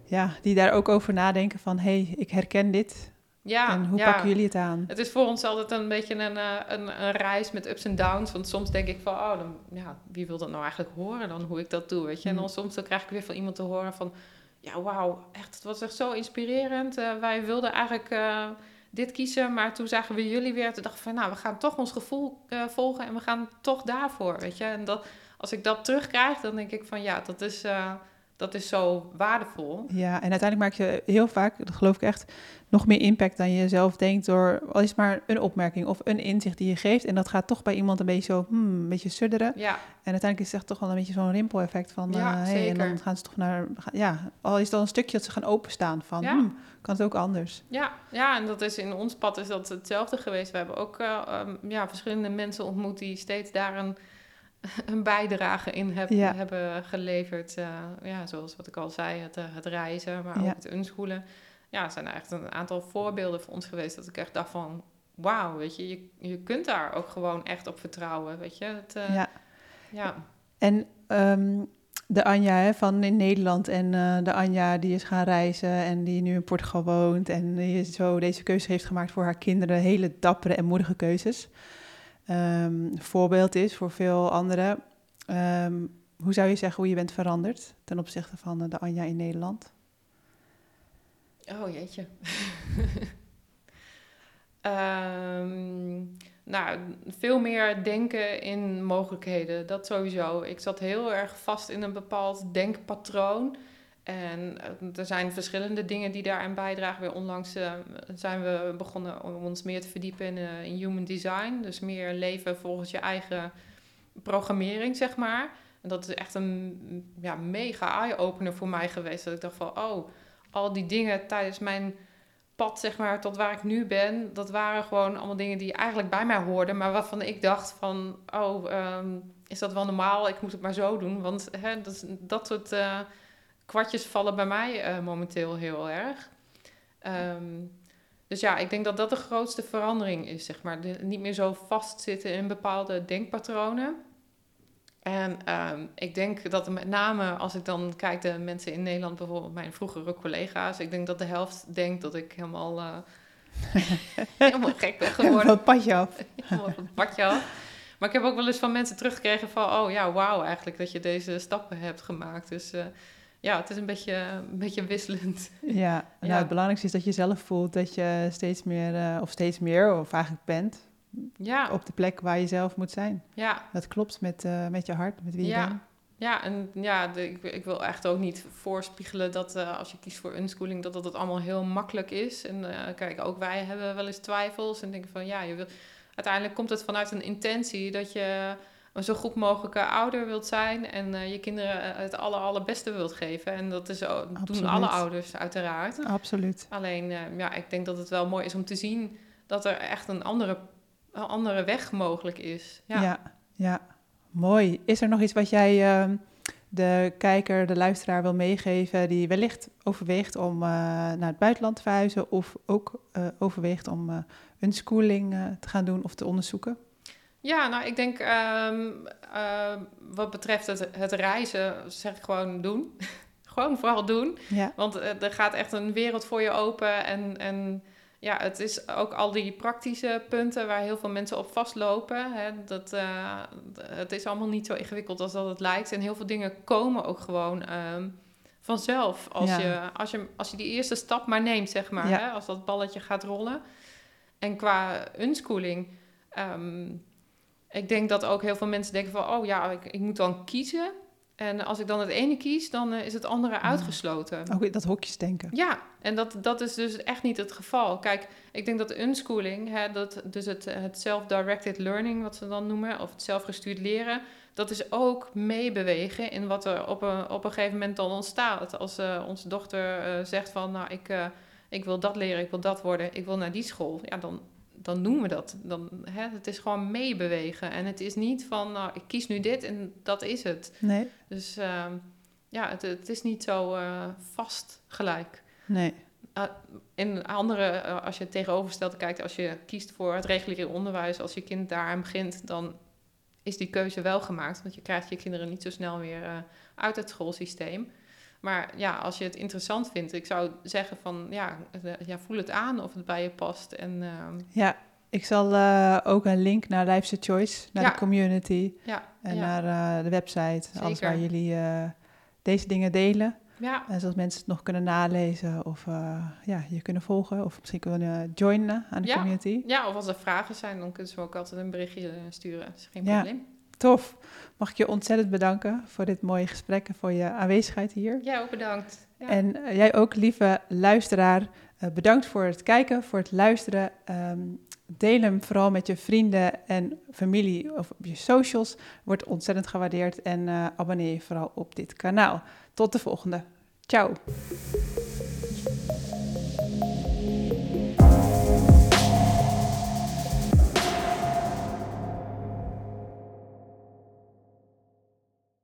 ja, die daar ook over nadenken van... hé, hey, ik herken dit. Ja en hoe ja. pakken jullie het aan? Het is voor ons altijd een beetje een, eh, een, een reis met ups en downs. Want soms denk ik van, oh, dan, ja, wie wil dat nou eigenlijk horen dan, hoe ik dat doe, weet je? En dan Hmm. soms dan krijg ik weer van iemand te horen van... Ja, wauw, echt, het was echt zo inspirerend. Eh, wij wilden eigenlijk eh, dit kiezen, maar toen zagen we jullie weer. Toen dachten we van, nou, we gaan toch ons gevoel volgen en we gaan toch daarvoor, weet je? En dat, als ik dat terugkrijg, dan denk ik van, ja, dat is, dat is zo waardevol. Ja, en uiteindelijk maak je heel vaak, dat geloof ik echt, nog meer impact dan je zelf denkt door al is maar een opmerking of een inzicht die je geeft. En dat gaat toch bij iemand een beetje zo, hmm, een beetje sudderen. Ja, En uiteindelijk is het echt toch wel een beetje zo'n rimpel-effect van, Ja, eh, hey, en dan zeker. gaan ze toch naar, ja, al is al een stukje dat ze gaan openstaan van, Ja. hmm, kan het ook anders. Ja, ja, en dat is in ons pad is dat hetzelfde geweest. We hebben ook eh, ehm, ja, verschillende mensen ontmoet die steeds daar een, een bijdrage in heb- Ja. hebben geleverd. Eh, ja, zoals wat ik al zei, het, eh, het reizen, maar ook Ja. het unschoolen. Ja, er zijn echt een aantal voorbeelden voor ons geweest dat ik echt dacht van... Wauw, weet je, je, je kunt daar ook gewoon echt op vertrouwen, weet je. Het, eh, Ja. ja. En ehm, de Anja hè, van in Nederland en de Anja die is gaan reizen en die nu in Portugal woont en die zo deze keuze heeft gemaakt voor haar kinderen, hele dappere en moedige keuzes. Ehm, voorbeeld is voor veel anderen. Ehm, hoe zou je zeggen hoe je bent veranderd ten opzichte van eh, de Anja in Nederland? Oh jeetje. Ehm, nou, veel meer denken in mogelijkheden, dat sowieso. Ik zat heel erg vast in een bepaald denkpatroon. En eh, er zijn verschillende dingen die daaraan bijdragen. Weer onlangs eh, zijn we begonnen om ons meer te verdiepen in, eh, in human design. Dus meer leven volgens je eigen programmering, zeg maar. En dat is echt een ja, mega eye-opener voor mij geweest. Dat ik dacht van, oh, al die dingen tijdens mijn pad, zeg maar, tot waar ik nu ben, dat waren gewoon allemaal dingen die eigenlijk bij mij hoorden, maar waarvan ik dacht van, oh, ehm, is dat wel normaal? Ik moet het maar zo doen, want hè, dat, dat soort kwartjes vallen bij mij eh, momenteel heel erg. Ehm, dus ja, ik denk dat dat de grootste verandering is, zeg maar. De- niet meer zo vastzitten in bepaalde denkpatronen. En ehm, ik denk dat met name, als ik dan kijk de mensen in Nederland, bijvoorbeeld mijn vroegere collega's, ik denk dat de helft denkt dat ik helemaal, eh, helemaal gek ben geworden. het padje af. helemaal het padje af. Maar ik heb ook wel eens van mensen teruggekregen van, oh ja, wauw, eigenlijk dat je deze stappen hebt gemaakt. Dus eh, ja, het is een beetje, een beetje wisselend. Ja, nou Ja. het belangrijkste is dat je zelf voelt dat je steeds meer, eh, of steeds meer, of eigenlijk bent, Ja, op de plek waar je zelf moet zijn. ja, Dat klopt met, eh, met je hart, met wie je Ja. bent. Ja, en ja, de- ik, ik wil echt ook niet voorspiegelen dat eh, als je kiest voor unschooling, dat dat het allemaal heel makkelijk is. En kijk, ook wij hebben wel eens twijfels en denken van ja, je wil, uiteindelijk komt het vanuit een intentie dat je zo goed mogelijke ouder wilt zijn en eh, je kinderen eh, het aller, allerbeste wilt geven. En dat is, doen Absoluut. alle ouders uiteraard. Absoluut. Alleen, eh, ja, ik denk dat het wel mooi is om te zien dat er echt een andere, een andere weg mogelijk is. Ja. Ja. ja, mooi. Is er nog iets wat jij ehm, de kijker, de luisteraar wil meegeven die wellicht overweegt om naar het buitenland te verhuizen of ook overweegt om unschooling eh, te gaan doen of te onderzoeken? Ja, nou, ik denk ehm, ehm, wat betreft het, het reizen, zeg ik gewoon doen. gewoon vooral doen. Ja, Want eh, er gaat echt een wereld voor je open. En, en ja, het is ook al die praktische punten waar heel veel mensen op vastlopen. Hè, dat, eh, het is allemaal niet zo ingewikkeld als dat het lijkt. En heel veel dingen komen ook gewoon ehm, vanzelf. Als, Ja. je, als, je, als je die eerste stap maar neemt, zeg maar. Ja. Hè, als dat balletje gaat rollen. En qua unschooling... ehm, ik denk dat ook heel veel mensen denken van... oh ja, ik, ik moet dan kiezen. En als ik dan het ene kies, dan eh, is het andere uitgesloten. ook dat hokjes denken. Ja, en dat, dat is dus echt niet het geval. Kijk, ik denk dat de unschooling, hè, dat, dus het, het self-directed learning, wat ze dan noemen, of het zelfgestuurd leren, dat is ook meebewegen in wat er op een, op een gegeven moment dan ontstaat. Als eh, onze dochter eh, zegt van, nou, ik, ik wil dat leren, ik wil dat worden, ik wil naar die school, ja, dan, dan doen we dat. Dan, hè, het is gewoon meebewegen. En het is niet van, nou, ik kies nu dit en dat is het. Nee, Dus ehm, ja, het, het is niet zo eh, vast gelijk. nee. In andere, eh, als je het tegenovergestelde kijkt, als je kiest voor het reguliere onderwijs, als je kind daaraan begint, dan is die keuze wel gemaakt. Want je krijgt je kinderen niet zo snel weer eh, uit het schoolsysteem. Maar ja, als je het interessant vindt, ik zou zeggen van ja, ja voel het aan of het bij je past. En ehm, Ja, ik zal eh, ook een link naar Life's a Choice, naar Ja. de community ja, en ja, naar eh, de website. Alles waar jullie eh, deze dingen delen. ja, En zodat mensen het nog kunnen nalezen of ja, je kunnen volgen. Of misschien kunnen joinen aan de community. ja, of als er vragen zijn, dan kunnen ze me ook altijd een berichtje sturen. Dat is geen probleem. Tof. Mag ik je ontzettend bedanken voor dit mooie gesprek en voor je aanwezigheid hier. Jij ook bedankt. Ja. En eh, jij ook, lieve luisteraar, eh, bedankt voor het kijken, voor het luisteren. Ehm, deel hem vooral met je vrienden en familie of op je socials. Wordt ontzettend gewaardeerd. En eh, abonneer je vooral op dit kanaal. Tot de volgende. Ciao.